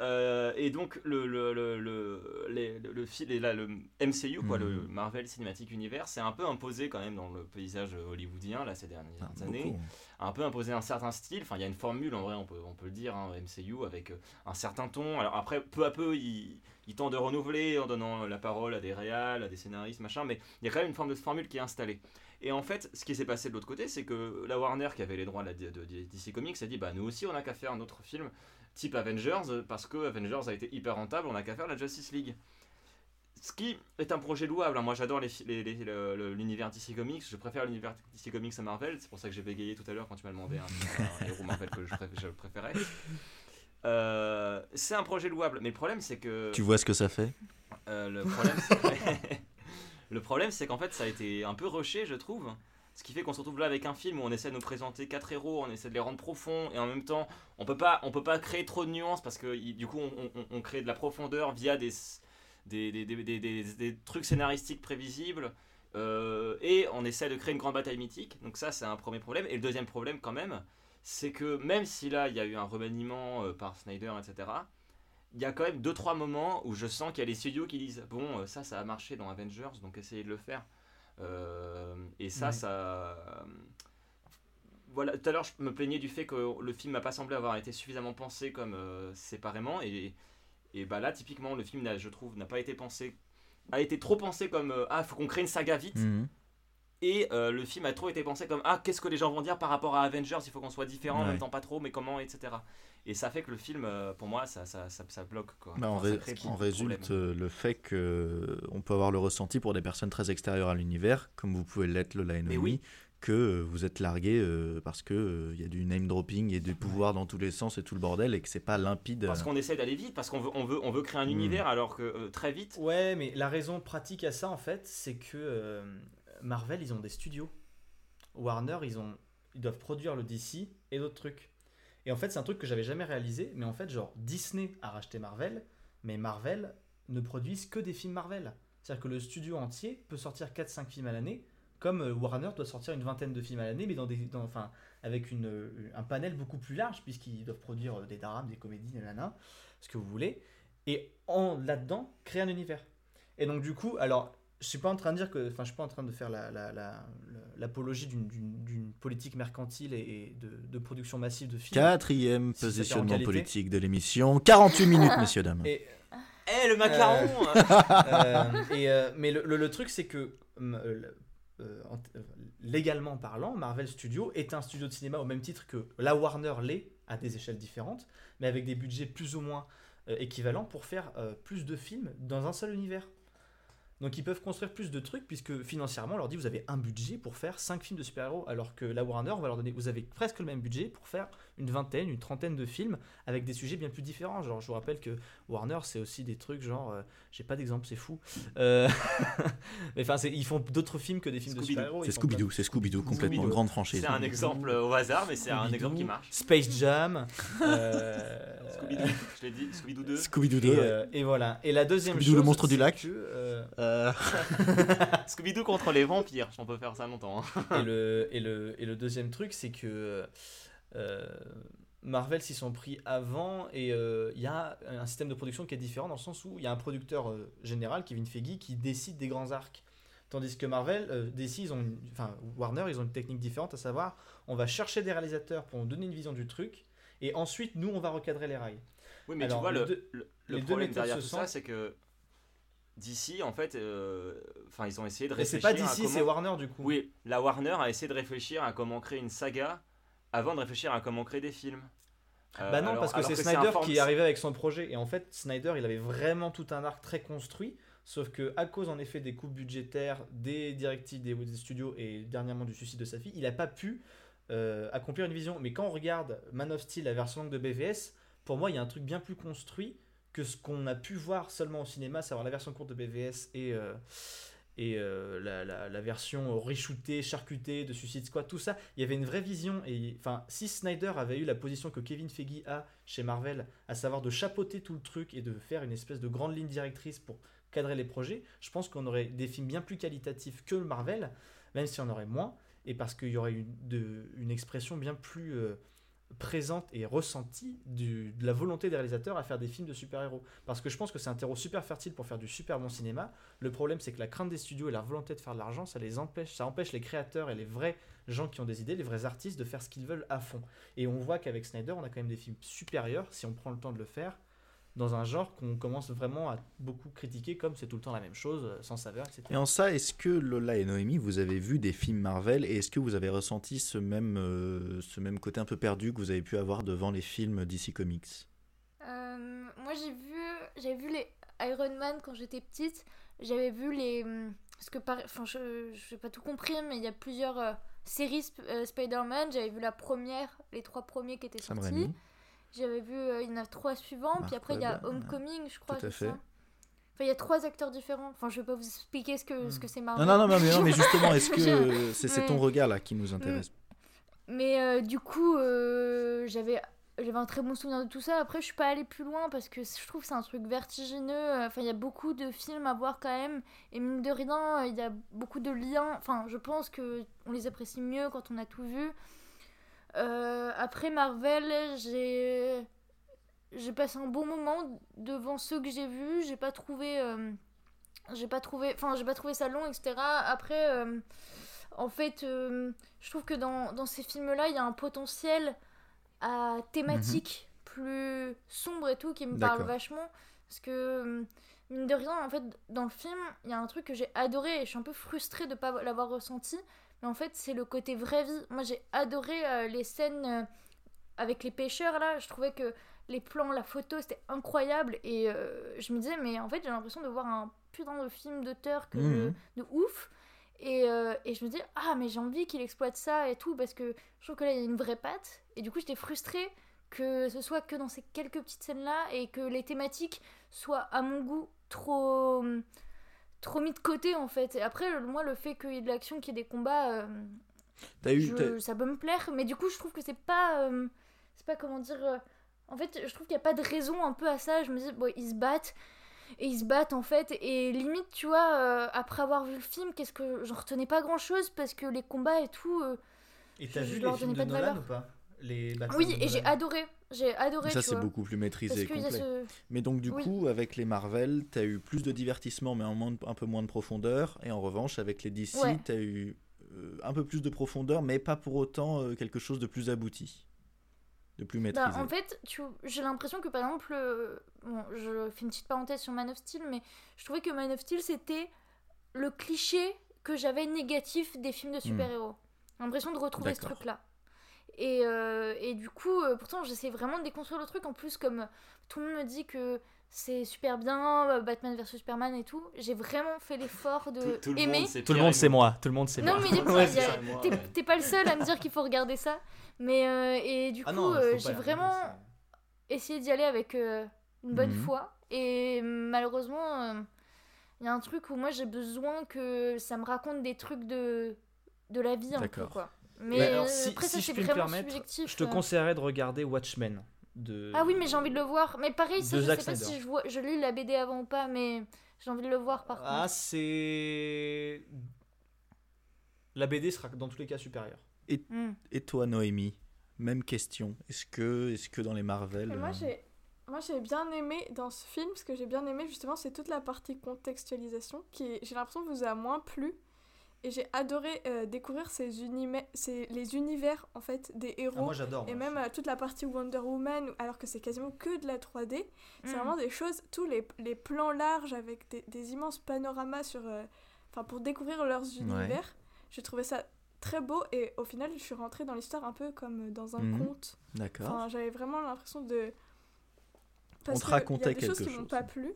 Euh, et donc, le, le, le, le, les- le, là, le MCU, quoi, le Mhm. Marvel Cinematic Universe, c'est un peu imposé quand même dans le paysage hollywoodien là, ces dernières Ah, années. beaucoup. a un peu imposé un certain style. Enfin, il y a une formule, en vrai, on peut, on peut le dire, hein, MCU, avec euh, un certain ton. Alors après, peu à peu, il, il de renouveler en donnant la parole à des réals, à des scénaristes, machin, mais il y a quand même une forme de formule qui est installée. Et en fait, ce qui s'est passé de l'autre côté, c'est que la Warner, qui avait les droits de, la- de- de DC Comics, a dit, bah nous aussi, on n'a qu'à faire un autre film type Avengers, euh, parce que Avengers a été hyper rentable, on n'a qu'à faire la Justice League. Ce qui est un projet louable. hein. Moi, j'adore l'univers DC Comics. Je préfère l'univers DC Comics à Marvel. C'est pour ça que j'ai bégayé tout à l'heure quand tu m'as demandé un, un héros Marvel que je, pré- je préférais. Euh, c'est un projet louable, mais le problème c'est que Tu vois ce que ça fait? Euh, le problème, c'est- le problème, c'est qu'en fait, ça a été un peu rushé, je trouve. Ce qui fait qu'on se retrouve là avec un film où on essaie de nous présenter quatre héros, on essaie de les rendre profonds, et en même temps, on peut pas, on peut pas créer trop de nuances parce que du coup, on, crée de la profondeur via des, des, des, des- des- trucs scénaristiques prévisibles. euh, et on essaie de créer une grande bataille mythique. Donc ça, c'est un premier problème. Et le deuxième problème, quand même, c'est que même si là, il y a eu un remaniement euh, par Snyder, etc., il y a quand même 2-3 moments où je sens qu'il y a les studios qui disent Bon, euh, ça, ça a marché dans Avengers, donc essayez de le faire. Euh, et ça, Ouais. ça. Voilà, tout à l'heure, je me plaignais du fait que le film m'a pas semblé avoir été suffisamment pensé comme euh, séparément. Et, et bah là, typiquement, le film, n'a- je trouve, n'a pas été pensé. a été trop pensé comme euh, Ah, faut qu'on crée une saga vite. Mhm. Et euh, le film a trop été pensé comme Ah, qu'est-ce que les gens vont dire par rapport à Avengers? Il faut qu'on soit différent, en Ouais. même temps pas trop, mais comment, etc. Et ça fait que le film, euh, pour moi, ça, ça, ça, ça bloque. Quoi. Bah, en, Enfin, en résulte problèmes. euh, le fait que euh, on peut avoir le ressenti pour des personnes très extérieures à l'univers, comme vous pouvez l'être Lola et oui. que vous êtes largué euh, parce que euh, il y a du name dropping et du pouvoir dans tous les sens et tout le bordel et que c'est pas limpide. Parce qu'on essaie d'aller vite, parce qu'on veut, on veut, on veut créer un Mm. univers, alors que euh, très vite. Ouais, mais la raison pratique à ça, en fait, c'est que euh, Marvel, ils ont des studios. Warner, ils, ont, ils doivent produire le DC et d'autres trucs. Et en fait, c'est un truc que j'avais jamais réalisé, mais en fait, genre, Disney a racheté Marvel, mais Marvel ne produisent que des films Marvel. C'est-à-dire que le studio entier peut sortir 4-5 films à l'année, comme euh, Warner doit sortir une vingtaine de films à l'année, mais dans des, enfin, avec une, euh, un panel beaucoup plus large, puisqu'ils doivent produire euh, des drames, des comédies, nanana, ce que vous voulez, et en là-dedans, créer un univers. Et donc, du coup, alors, je suis pas en train de dire que, enfin, je suis pas en train de faire la- la- la- la- l'apologie d'une- politique mercantile et, et de, de production massive de films. Quatrième Si positionnement politique de l'émission. 48 minutes, messieurs, dames. Et, Eh, le macaron euh, et, euh, mais le, le- le truc, c'est que euh, le- euh, en- euh, légalement parlant, Marvel Studios est un studio de cinéma au même titre que la Warner l'est, à des échelles différentes, mais avec des budgets plus ou moins euh, équivalents pour faire euh, plus de films dans un seul univers. Donc ils peuvent construire plus de trucs puisque financièrement on leur dit vous avez un budget pour faire 5 films de super-héros alors que la Warner on va leur donner vous avez presque le même budget pour faire une vingtaine, une trentaine de films avec des sujets bien plus différents. Genre je vous rappelle que Warner c'est aussi des trucs genre euh, j'ai pas d'exemple c'est fou. Euh, mais enfin ils font d'autres films que des films de Scooby-Doo. super-héros. C'est Scooby-Doo, c'est Scooby-Doo, complètement grande franchise. C'est un exemple au hasard, mais c'est un exemple qui marche. Space Jam. euh, Scooby-Doo, je l'ai dit, Scooby-Doo 2. Scooby-Doo et, 2. euh, et voilà. Et la deuxième Scooby-Doo, chose, le monstre du lac. que, Scooby-Doo contre les vampires, on peut faire ça longtemps. hein. et, le, et, le, et le deuxième truc, c'est que euh, Marvel s'y sont pris avant et euh, il y a un système de production qui est différent dans le sens où il y a un producteur euh, général, Kevin Feige, qui décide des grands arcs. Tandis que Marvel, euh, DC, ils ont une- enfin Warner, ils ont une technique différente, à savoir, on va chercher des réalisateurs pour nous donner une vision du truc, et ensuite nous, on va recadrer les rails. Oui, mais Alors, tu vois, le, deux- le, le problème derrière tout ça, c'est que d'ici, en fait, euh, enfin, ils ont essayé de Mais c'est réfléchir. pas DC, comment- c'est Warner du coup. Oui, la Warner a essayé de réfléchir à comment créer une saga avant de réfléchir à comment créer des films. Euh, Bah non, alors- parce que c'est Snyder qui est arrivé avec son projet. Et en fait, Snyder, il avait vraiment tout un arc très construit. Sauf que à cause en effet des coupes budgétaires, des directives des, des studios et dernièrement du suicide de sa fille, il n'a pas pu euh, accomplir une vision. Mais quand on regarde Man of Steel, la version longue de BVS, pour moi, il y a un truc bien plus construit que ce qu'on a pu voir seulement au cinéma, savoir la version courte de BVS et, euh, et euh, la, version reshootée, charcutée de Suicide Squad, tout ça. Il y avait une vraie vision. Et si Snyder avait eu la position que Kevin Feige a chez Marvel, à savoir de chapeauter tout le truc et de faire une espèce de grande ligne directrice pour cadrer les projets, je pense qu'on aurait des films bien plus qualitatifs que le Marvel, même si on aurait moins, et parce qu'il y aurait une expression bien plus euh, présente et ressentie du- de la volonté des réalisateurs à faire des films de super-héros. Parce que je pense que c'est un terreau super fertile pour faire du super bon cinéma. Le problème, c'est que la crainte des studios et la volonté de faire de l'argent, ça les empêche, ça empêche les créateurs et les vrais gens qui ont des idées, les vrais artistes, de faire ce qu'ils veulent à fond. Et on voit qu'avec Snyder, on a quand même des films supérieurs, si on prend le temps de le faire, dans un genre qu'on commence vraiment à beaucoup critiquer, comme c'est tout le temps la même chose, euh, sans saveur, etc. Et en ça, est-ce que Lola et Noémie, vous avez vu des films Marvel et est-ce que vous avez ressenti ce même, euh, ce même côté un peu perdu que vous avez pu avoir devant les films DC Comics? Euh, moi j'ai vu j'avais vu les Iron Man quand j'étais petite. J'avais vu les hum, parce que par enfin je j'ai pas tout compris mais il y a plusieurs euh, séries Sp- euh, Spider-Man. J'avais vu la première les trois premiers qui étaient Sam sortis. Raimi j'avais vu euh, il y en a trois suivants puis après il y a Homecoming je crois tout à fait. ça Enfin, il y a trois acteurs différents. Enfin, je vais pas vous expliquer ce que, ce que c'est Marvel. Non, non, non, mais, non, mais justement, est-ce que Je- c'est ton regard là qui nous intéresse Mais euh, du coup, euh, j'avais j'avais un très bon souvenir de tout ça. Après, je suis pas allée plus loin parce que je trouve que c'est un truc vertigineux. Enfin, il y a beaucoup de films à voir quand même. Et mine de rien, il y a beaucoup de liens. Enfin, je pense que on les apprécie mieux quand on a tout vu. Euh, après Marvel, j'ai j'ai passé un bon moment devant ceux que j'ai vus. J'ai pas trouvé euh, j'ai pas trouvé enfin j'ai pas trouvé ça long etc. Après euh, en fait, euh, je trouve que dans, dans ces films-là, il y a un potentiel à thématique plus sombre et tout qui me parle vachement. Parce que, mine de rien, en fait, dans le film, il y a un truc que j'ai adoré et je suis un peu frustrée de ne pas l'avoir ressenti. Mais en fait, c'est le côté vraie vie. Moi, j'ai adoré euh, les scènes euh, avec les pêcheurs là. Je trouvais que les plans, la photo, c'était incroyable. Et euh, je me disais, mais en fait, j'ai l'impression de voir un putain de film d'auteur que Mhm. de, de ouf. Et, euh, et je me dis, ah, mais j'ai envie qu'il exploite ça et tout, parce que je trouve que là, il y a une vraie patte. Et du coup, j'étais frustrée que ce soit que dans ces quelques petites scènes-là et que les thématiques soient, à mon goût, trop, trop mis de côté, en fait. Et après, le- moi, le fait qu'il y ait de l'action, qu'il y ait des combats, euh, eu. ça peut me plaire. Mais du coup, je trouve que c'est pas. euh, c'est pas comment dire. euh, en fait, je trouve qu'il n'y a pas de raison un peu à ça. Je me dis, bon, ils se battent. Et ils se battent en fait. Et limite, tu vois, euh, après avoir vu le film, qu'est-ce que. J'en retenais pas grand chose parce que les combats et tout. euh, Et t'as je- vu les films de pas de Nolan valeur. ou pas? Les Batman Oui, et j'ai adoré. J'ai adoré. Ça, c'est beaucoup plus maîtrisé complet. ce- Mais donc, du Oui. coup, avec les Marvel, t'as eu plus de divertissement, mais en moins de- un peu moins de profondeur. Et en revanche, avec les DC, Ouais. t'as eu euh, un peu plus de profondeur, mais pas pour autant euh, quelque chose de plus abouti, de plus maîtrisé. Bah, en fait, tu... j'ai l'impression que par exemple, euh, bon, je fais une petite parenthèse sur Man of Steel, mais je trouvais que Man of Steel c'était le cliché que j'avais négatif des films de super-héros. J'ai l'impression de retrouver ce truc-là. Et, euh, et du coup, euh, pourtant, j'essaie vraiment de déconstruire le truc. En plus, comme tout le monde me dit que c'est super bien, euh, Batman vs Superman et tout, j'ai vraiment fait l'effort de Tout- tout le aimer. monde, c'est Tout le monde, c'est moi. Tout le monde, c'est Non, moi. mais y a- Ouais, t'es pas le seul à me dire qu'il faut regarder ça. Mais euh, et du coup, Ah non, euh, pas j'ai vraiment essayé d'y aller avec euh, une bonne Mhm. foi. Et malheureusement, euh, il y a un truc où moi j'ai besoin que ça me raconte des trucs de, de la vie un peu D'accord. quoi. Mais alors, si, après, si ça je puis me vraiment permettre, subjectif. je te euh. conseillerais de regarder Watchmen. De... Ah oui, mais j'ai envie de le voir. Mais pareil, ça, je Zack sais pas si je, vois, je lis la BD avant ou pas, mais j'ai envie de le voir par Ah, contre. c'est. La BD sera dans tous les cas supérieure. Hmm. Et toi, Noémie Même question. Est-ce que, est que dans les Marvel. Et moi, euh, j'ai moi j'ai bien aimé dans ce film, ce que j'ai bien aimé justement, c'est toute la partie contextualisation qui, j'ai l'impression, vous a moins plu. Et j'ai adoré euh, découvrir ces les univers en fait des héros. Ah, moi j'adore. et moi. même euh, toute la partie Wonder Woman, alors que c'est quasiment que de la 3D. C'est Mm. vraiment des choses, tous les, les plans larges avec des, des immenses panoramas sur, euh, enfin pour découvrir leurs univers. J'ai trouvé ça très beau et au final je suis rentrée dans l'histoire un peu comme dans un Mhm. conte. D'accord. Enfin, j'avais vraiment l'impression de. On te que racontait il y a des choses quelque qui m'ont chose. pas plu.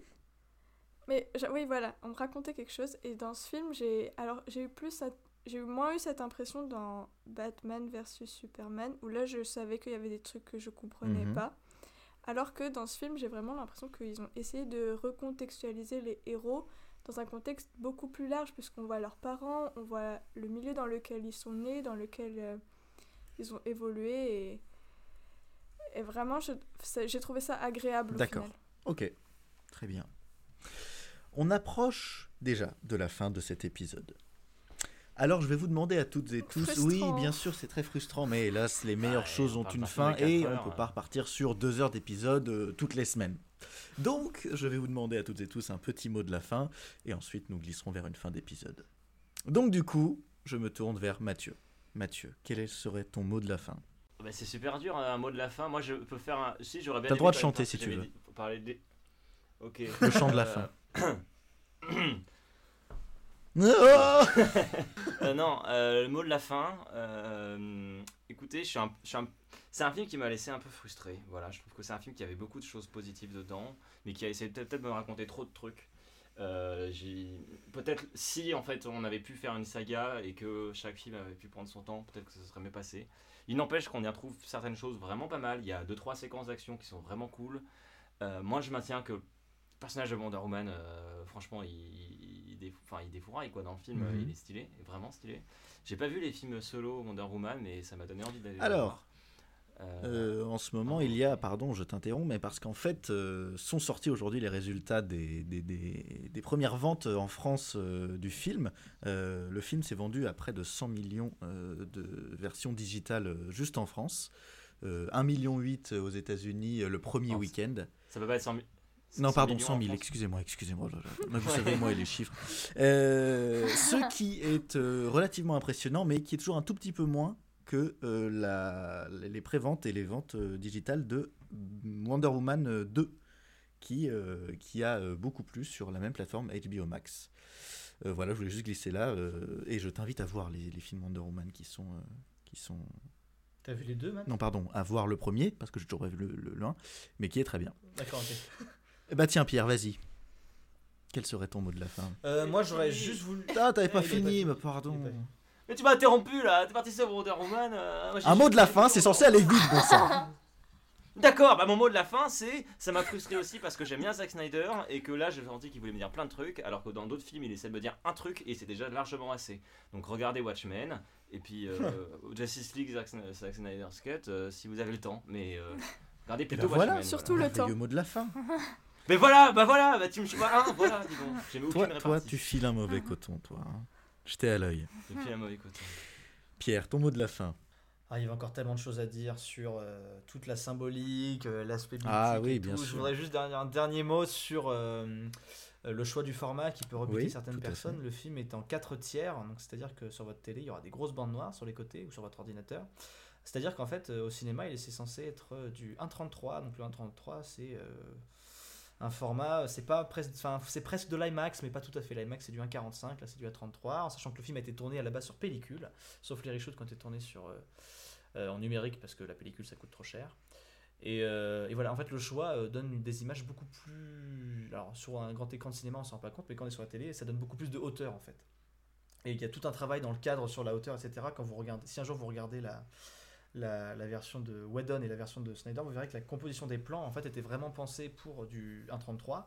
Mais oui, voilà, on me racontait quelque chose. Et dans ce film, j'ai alors j'ai eu plus, j'ai eu moins eu cette impression dans Batman versus Superman, où là je savais qu'il y avait des trucs que je comprenais Mhm. pas. Alors que dans ce film, j'ai vraiment l'impression qu'ils ont essayé de recontextualiser les héros dans un contexte beaucoup plus large, puisqu'on voit leurs parents, on voit le milieu dans lequel ils sont nés, dans lequel euh, ils ont évolué. Et, et vraiment, j'ai trouvé ça agréable. D'accord. Ok, très bien. On approche déjà de la fin de cet épisode. Alors je vais vous demander à toutes et tous, oui bien sûr c'est très frustrant, mais hélas les meilleures ouais, choses on ont une fin et on heures, peut ouais. pas repartir sur deux heures d'épisode euh, toutes les semaines. Donc je vais vous demander à toutes et tous un petit mot de la fin et ensuite nous glisserons vers une fin d'épisode. Donc du coup je me tourne vers Mathieu. Mathieu, quel est- serait ton mot de la fin? Bah, c'est super dur, un mot de la fin. Moi, je peux faire un. Si, j'aurais bien. T'as le droit de chanter si tu veux. Parler des. Ok. Le chant de la Euh, fin. Euh, non, euh, le mot de la fin. euh, écoutez, c'est un film qui m'a laissé un peu frustré. Voilà, je trouve que c'est un film qui avait beaucoup de choses positives dedans, mais qui a essayé peut-être de me raconter trop de trucs. J'ai- peut-être si en fait on avait pu faire une saga et que chaque film avait pu prendre son temps, peut-être que ça se serait mieux passé. Il n'empêche qu'on y retrouve certaines choses vraiment pas mal. Il y a deux trois séquences d'action qui sont vraiment cool. Moi, je maintiens que personnage de Wonder Woman, euh, franchement, il, il, défou- il défouraille quoi dans le film. Mhm. Il est stylé, vraiment stylé. J'ai pas vu les films solo Wonder Woman, mais ça m'a donné envie d'aller. Alors, voir. Euh, Euh, en ce moment, il y a, pardon, je t'interromps, mais parce qu'en fait, euh, sont sortis aujourd'hui les résultats des, des, des- des premières ventes en France euh, du film. Le film s'est vendu à près de 100 millions de versions digitales juste en France. Euh, 1,8 million aux États-Unis le premier week-end. Ça peut pas être 100 000. Non, 100 pardon, millions 100 en 000, France. excusez-moi, excusez-moi. oh Vous savez, moi et les chiffres. Euh, ce qui est euh, relativement impressionnant, mais qui est toujours un tout petit peu moins que euh, la, les préventes et les ventes euh, digitales de Wonder Woman euh, 2, qui, euh, qui a euh, beaucoup plus sur la même plateforme HBO Max. Euh, voilà, je voulais juste glisser là, euh, et je t'invite à voir les, les films Wonder Woman qui sont... euh, qui sont... T'as vu les deux, Matt? Non, pardon, à voir le premier, parce que j'ai toujours pas vu le, le, le un, mais qui est très bien. D'accord, ok. Eh Bah tiens, Pierre, vas-y. Quel serait ton mot de la fin? Euh, moi, j'aurais juste voulu. Ah, t'avais pas fini, mais pardon. Pas fini. Mais tu m'as interrompu là, t'es parti sur Wonder Woman. euh, moi, Un mot de la fin, c'est censé aller vite, bon sang. D'accord, bah mon mot de la fin c'est ça m'a frustré aussi parce que j'aime bien Zack Snyder et que là j'ai senti qu'il voulait me dire plein de trucs alors que dans d'autres films il essaie de me dire un truc et c'est déjà largement assez. Donc regardez Watchmen et puis euh, Justice League Zack, Zack Snyder's Cut euh, si vous avez le temps mais euh, regardez plutôt bah voilà, Watchmen. surtout le temps. Le mot de la fin. Mais voilà, bah voilà, bah tu me voilà, hein, voilà, dis donc. Toi, toi, tu files un mauvais coton, toi. hein. J'étais à l'œil. Un mauvais côté. Pierre, ton mot de la fin. Ah, il y avait encore tellement de choses à dire sur euh, toute la symbolique, euh, l'aspect mythique. Ah oui, et bien tout. Je sûr. voudrais juste un dernier mot sur euh, le choix du format qui peut rebuter Oui, certaines personnes. Le film est en 4 tiers, donc c'est-à-dire que sur votre télé, il y aura des grosses bandes noires sur les côtés ou sur votre ordinateur. C'est-à-dire qu'en fait, euh, au cinéma, il est c'est censé être du 1.33. Donc le 1.33, c'est euh, un format, euh, c'est pas presque, enfin, c'est presque de l'IMAX, mais pas tout à fait. L'IMAX, c'est du 1.45, là, c'est du 1.33, en sachant que le film a été tourné à la base sur pellicule, sauf les reshoots qui ont été tournés sur, euh, euh, en numérique parce que la pellicule ça coûte trop cher. Et, et voilà, en fait, le choix donne des images beaucoup plus. Alors, sur un grand écran de cinéma, on s'en rend pas compte, mais quand on est sur la télé, ça donne beaucoup plus de hauteur en fait. Et il y a tout un travail dans le cadre sur la hauteur, etc. Quand vous regardez, si un jour vous regardez la, la, version de Whedon et la version de Snyder, vous verrez que la composition des plans en fait était vraiment pensée pour du 1.33,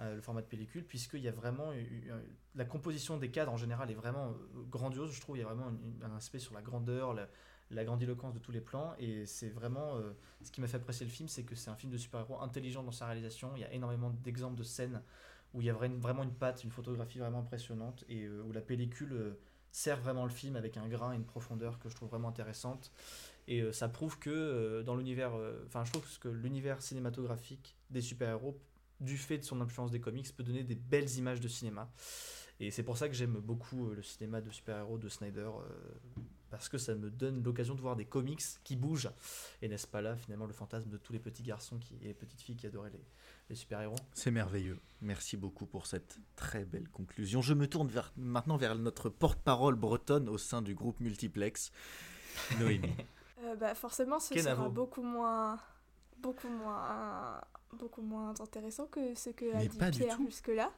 euh, le format de pellicule, puisqu'il y a vraiment la composition des cadres en général est vraiment euh, grandiose. Je trouve il y a vraiment un aspect sur la grandeur, la, la grandiloquence de tous les plans, et c'est vraiment euh, ce qui m'a fait apprécier le film, c'est que c'est un film de super-héros intelligent dans sa réalisation. Il y a énormément d'exemples de scènes où il y a vra- vraiment une patte, une photographie vraiment impressionnante, et où la pellicule sert vraiment le film avec un grain et une profondeur que je trouve vraiment intéressante. Et euh, ça prouve que euh, dans l'univers, euh, enfin je trouve que l'univers cinématographique des super-héros, du fait de son influence des comics, peut donner des belles images de cinéma. Et c'est pour ça que j'aime beaucoup le cinéma de super-héros de Snyder, euh, parce que ça me donne l'occasion de voir des comics qui bougent. Et n'est-ce pas là finalement le fantasme de tous les petits garçons qui, et les petites filles qui adoraient les, les super-héros? C'est merveilleux. Merci beaucoup pour cette très belle conclusion. Je me tourne vers, maintenant vers notre porte-parole bretonne au sein du groupe Multiplex, Noémie. Euh, bah, forcément, ce Kenavo. sera beaucoup moins, beaucoup moins, beaucoup moins intéressant que ce que a dit pas Pierre jusque-là.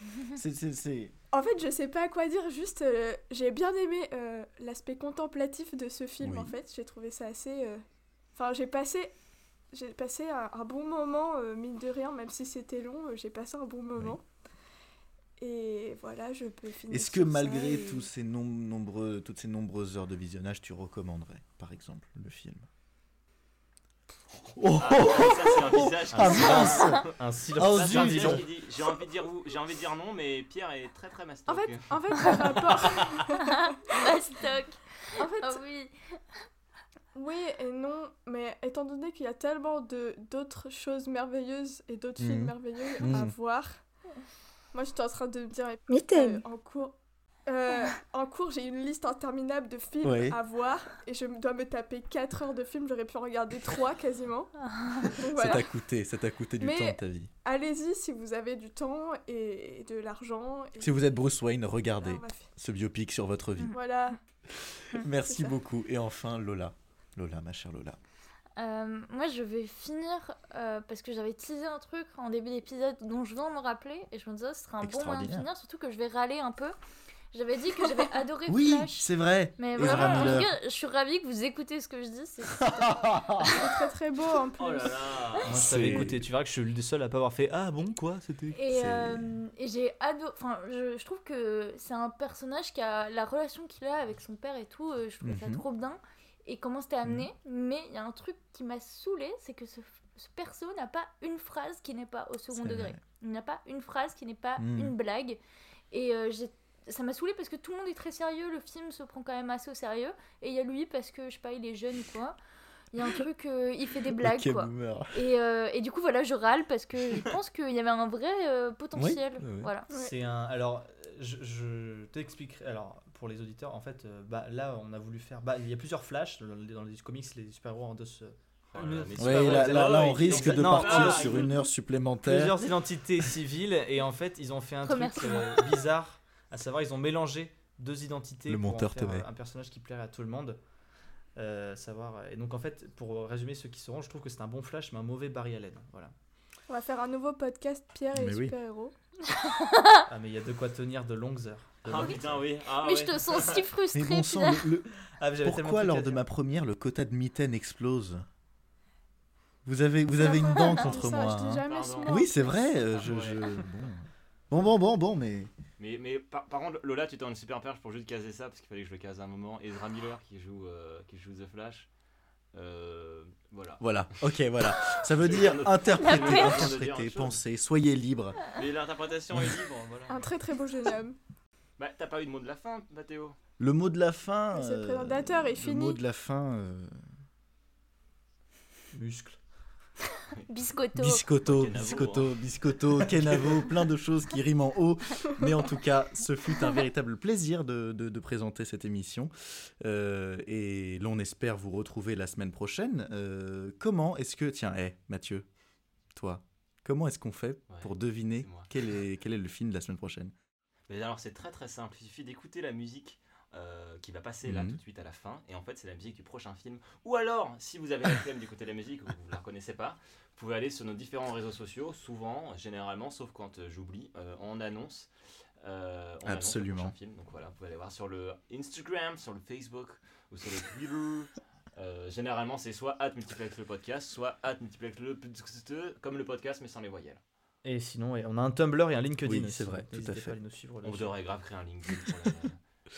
C'est- c'est- c'est- En fait, je sais pas quoi dire, juste euh, j'ai bien aimé euh, l'aspect contemplatif de ce film Oui. en fait, j'ai trouvé ça assez enfin, j'ai passé j'ai passé un, un bon moment euh, mine de rien même si c'était long, euh, j'ai passé un bon moment. Et voilà, je peux finir. Est-ce que malgré et- tous ces nom- nombreux, toutes ces nombreuses heures de visionnage, tu recommanderais, par exemple, le film? Oh Ah, ça c'est un visage. Ah, Un Oh, silence J'ai envie de dire j'ai envie de dire non, mais Pierre est très très mastoc. En fait, en fait, par rapport Mastoc. En fait, Ah oui. Oui et non, mais étant donné qu'il y a tellement de d'autres choses merveilleuses et d'autres Mhm. films merveilleux à Mhm. voir, moi j'étais en train de me dire Mais euh, en cours. euh, en cours, j'ai une liste interminable de films Ouais. à voir et je dois me taper 4 heures de films. J'aurais pu en regarder 3 quasiment. Donc Ça t'a coûté, ça t'a coûté du Mais- temps de ta vie. Allez-y si vous avez du temps et de l'argent. et- Si vous êtes Bruce Wayne, regardez Ah, ce biopic sur votre vie. Voilà. Merci beaucoup. Et enfin, Lola. Lola, ma chère Lola. Euh, moi, je vais finir euh, parce que j'avais teasé un truc en début d'épisode dont je viens de me rappeler et je me disais ce serait un bon moyen de finir, surtout que je vais râler un peu. J'avais dit que j'avais adoré Oui, Flash. c'est vrai. Mais vraiment, en Miller. tout cas, je suis ravie que vous écoutez ce que je dis. C'est très très beau en plus. Oh là là. Moi, je t'avais écouté, tu verras que je suis le seul à pas avoir fait Ah bon, quoi C'était. Et, euh, et j'ai adoré. Enfin, je, je trouve que c'est un personnage qui a la relation qu'il a avec son père et tout. je trouve ça Mhm. trop bien. Et comment c'était amené. Mais il y a un truc qui m'a saoulé c'est que ce, ce perso n'a pas une phrase qui n'est pas au second degré. vrai. Il n'a pas une phrase qui n'est pas Mhm. une blague. Et euh, j'ai- ça m'a saoulé parce que tout le monde est très sérieux. Le film se prend quand même assez au sérieux. Et il y a lui parce que, je sais pas, il est jeune ou quoi. Il y a un truc, euh, il fait des blagues Ok, quoi. Et, euh, et du coup, voilà, je râle parce que je pense qu'il y avait un vrai euh, potentiel. Oui, oui, oui. Voilà. C'est un. Alors, je, je t'expliquerai. Alors, pour les auditeurs, en fait, euh, bah, là, on a voulu faire. Bah, il y a plusieurs flashs dans, les- dans les comics, les super-héros en deux. se- Oh là là, mais super Ouais, là, là, on risque de non, partir ah, sur une heure supplémentaire. plusieurs identités civiles et en fait ils ont fait un truc euh, bizarre à savoir ils ont mélangé deux identités Le pour monteur te faire, euh, un personnage qui plairait à tout le monde Euh, savoir et donc en fait pour résumer ceux qui seront je trouve que c'est un bon flash mais un mauvais Barry Allen voilà On va faire un nouveau podcast Pierre et Mais les oui. super-héros. ah mais il y a de quoi tenir de longues heures De Ah longues- putain, oui. Ah, Mais ouais. je te sens si frustré. Mais bon sang, Pierre. le- le- Ah, mais pourquoi lors de ma première, le quota de mitaine explose? Vous avez, vous avez une dent que contre ça, moi. Je hein. jamais. Oui, c'est vrai. Ah, euh, je, ouais. je- Bon. bon, bon, bon, bon, mais Mais, mais par, par contre, Lola, tu étais une super perche pour juste caser ça parce qu'il fallait que je le case à un moment. Ezra Miller qui joue, euh, qui joue The Flash. Euh, voilà. voilà. Ok, voilà. Ça veut dire interpréter, interpréter, penser. Soyez libre. Mais l'interprétation est libre, voilà. Un très très beau jeune homme. Bah, t'as pas eu de mot de la fin, Mathéo Le mot de la fin. C'est le euh, présentateur est Le fini. mot de la fin. euh, muscle Biscotto. Biscotto, biscotto, biscotto, kenavo, plein de choses qui riment en haut. Mais en tout cas, ce fut un véritable plaisir de, de- de présenter cette émission. Euh, et l'on espère vous retrouver la semaine prochaine. Euh, comment est-ce que... Tiens, hé, Mathieu, toi, comment est-ce qu'on fait Ouais, pour deviner quel est, quel est le film de la semaine prochaine? Mais alors, c'est très très simple. Il suffit d'écouter la musique euh, qui va passer là Mhm. tout de suite à la fin. Et en fait, c'est la musique du prochain film. Ou alors, si vous avez la flemme d'écouter la musique ou vous ne la reconnaissez pas, vous pouvez aller sur nos différents réseaux sociaux. Souvent, généralement, sauf quand euh, j'oublie, euh, on annonce. euh, on annonce le Absolument. prochain film. Donc voilà, vous pouvez aller voir sur le Instagram, sur le Facebook ou sur le Twitter. Euh, généralement, c'est soit at multiplex le podcast, soit at multiplex le comme le podcast mais sans les voyelles. et sinon on a un Tumblr et un LinkedIn Oui, c'est vrai, tout à fait. pas à aller nous suivre On devrait grave créer un LinkedIn. pour la-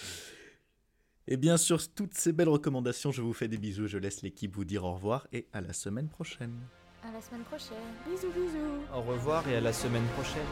Et bien sur toutes ces belles recommandations, je vous fais des bisous. Je laisse l'équipe vous dire au revoir et à la semaine prochaine. À la semaine prochaine. Bisous bisous. au revoir et à la semaine prochaine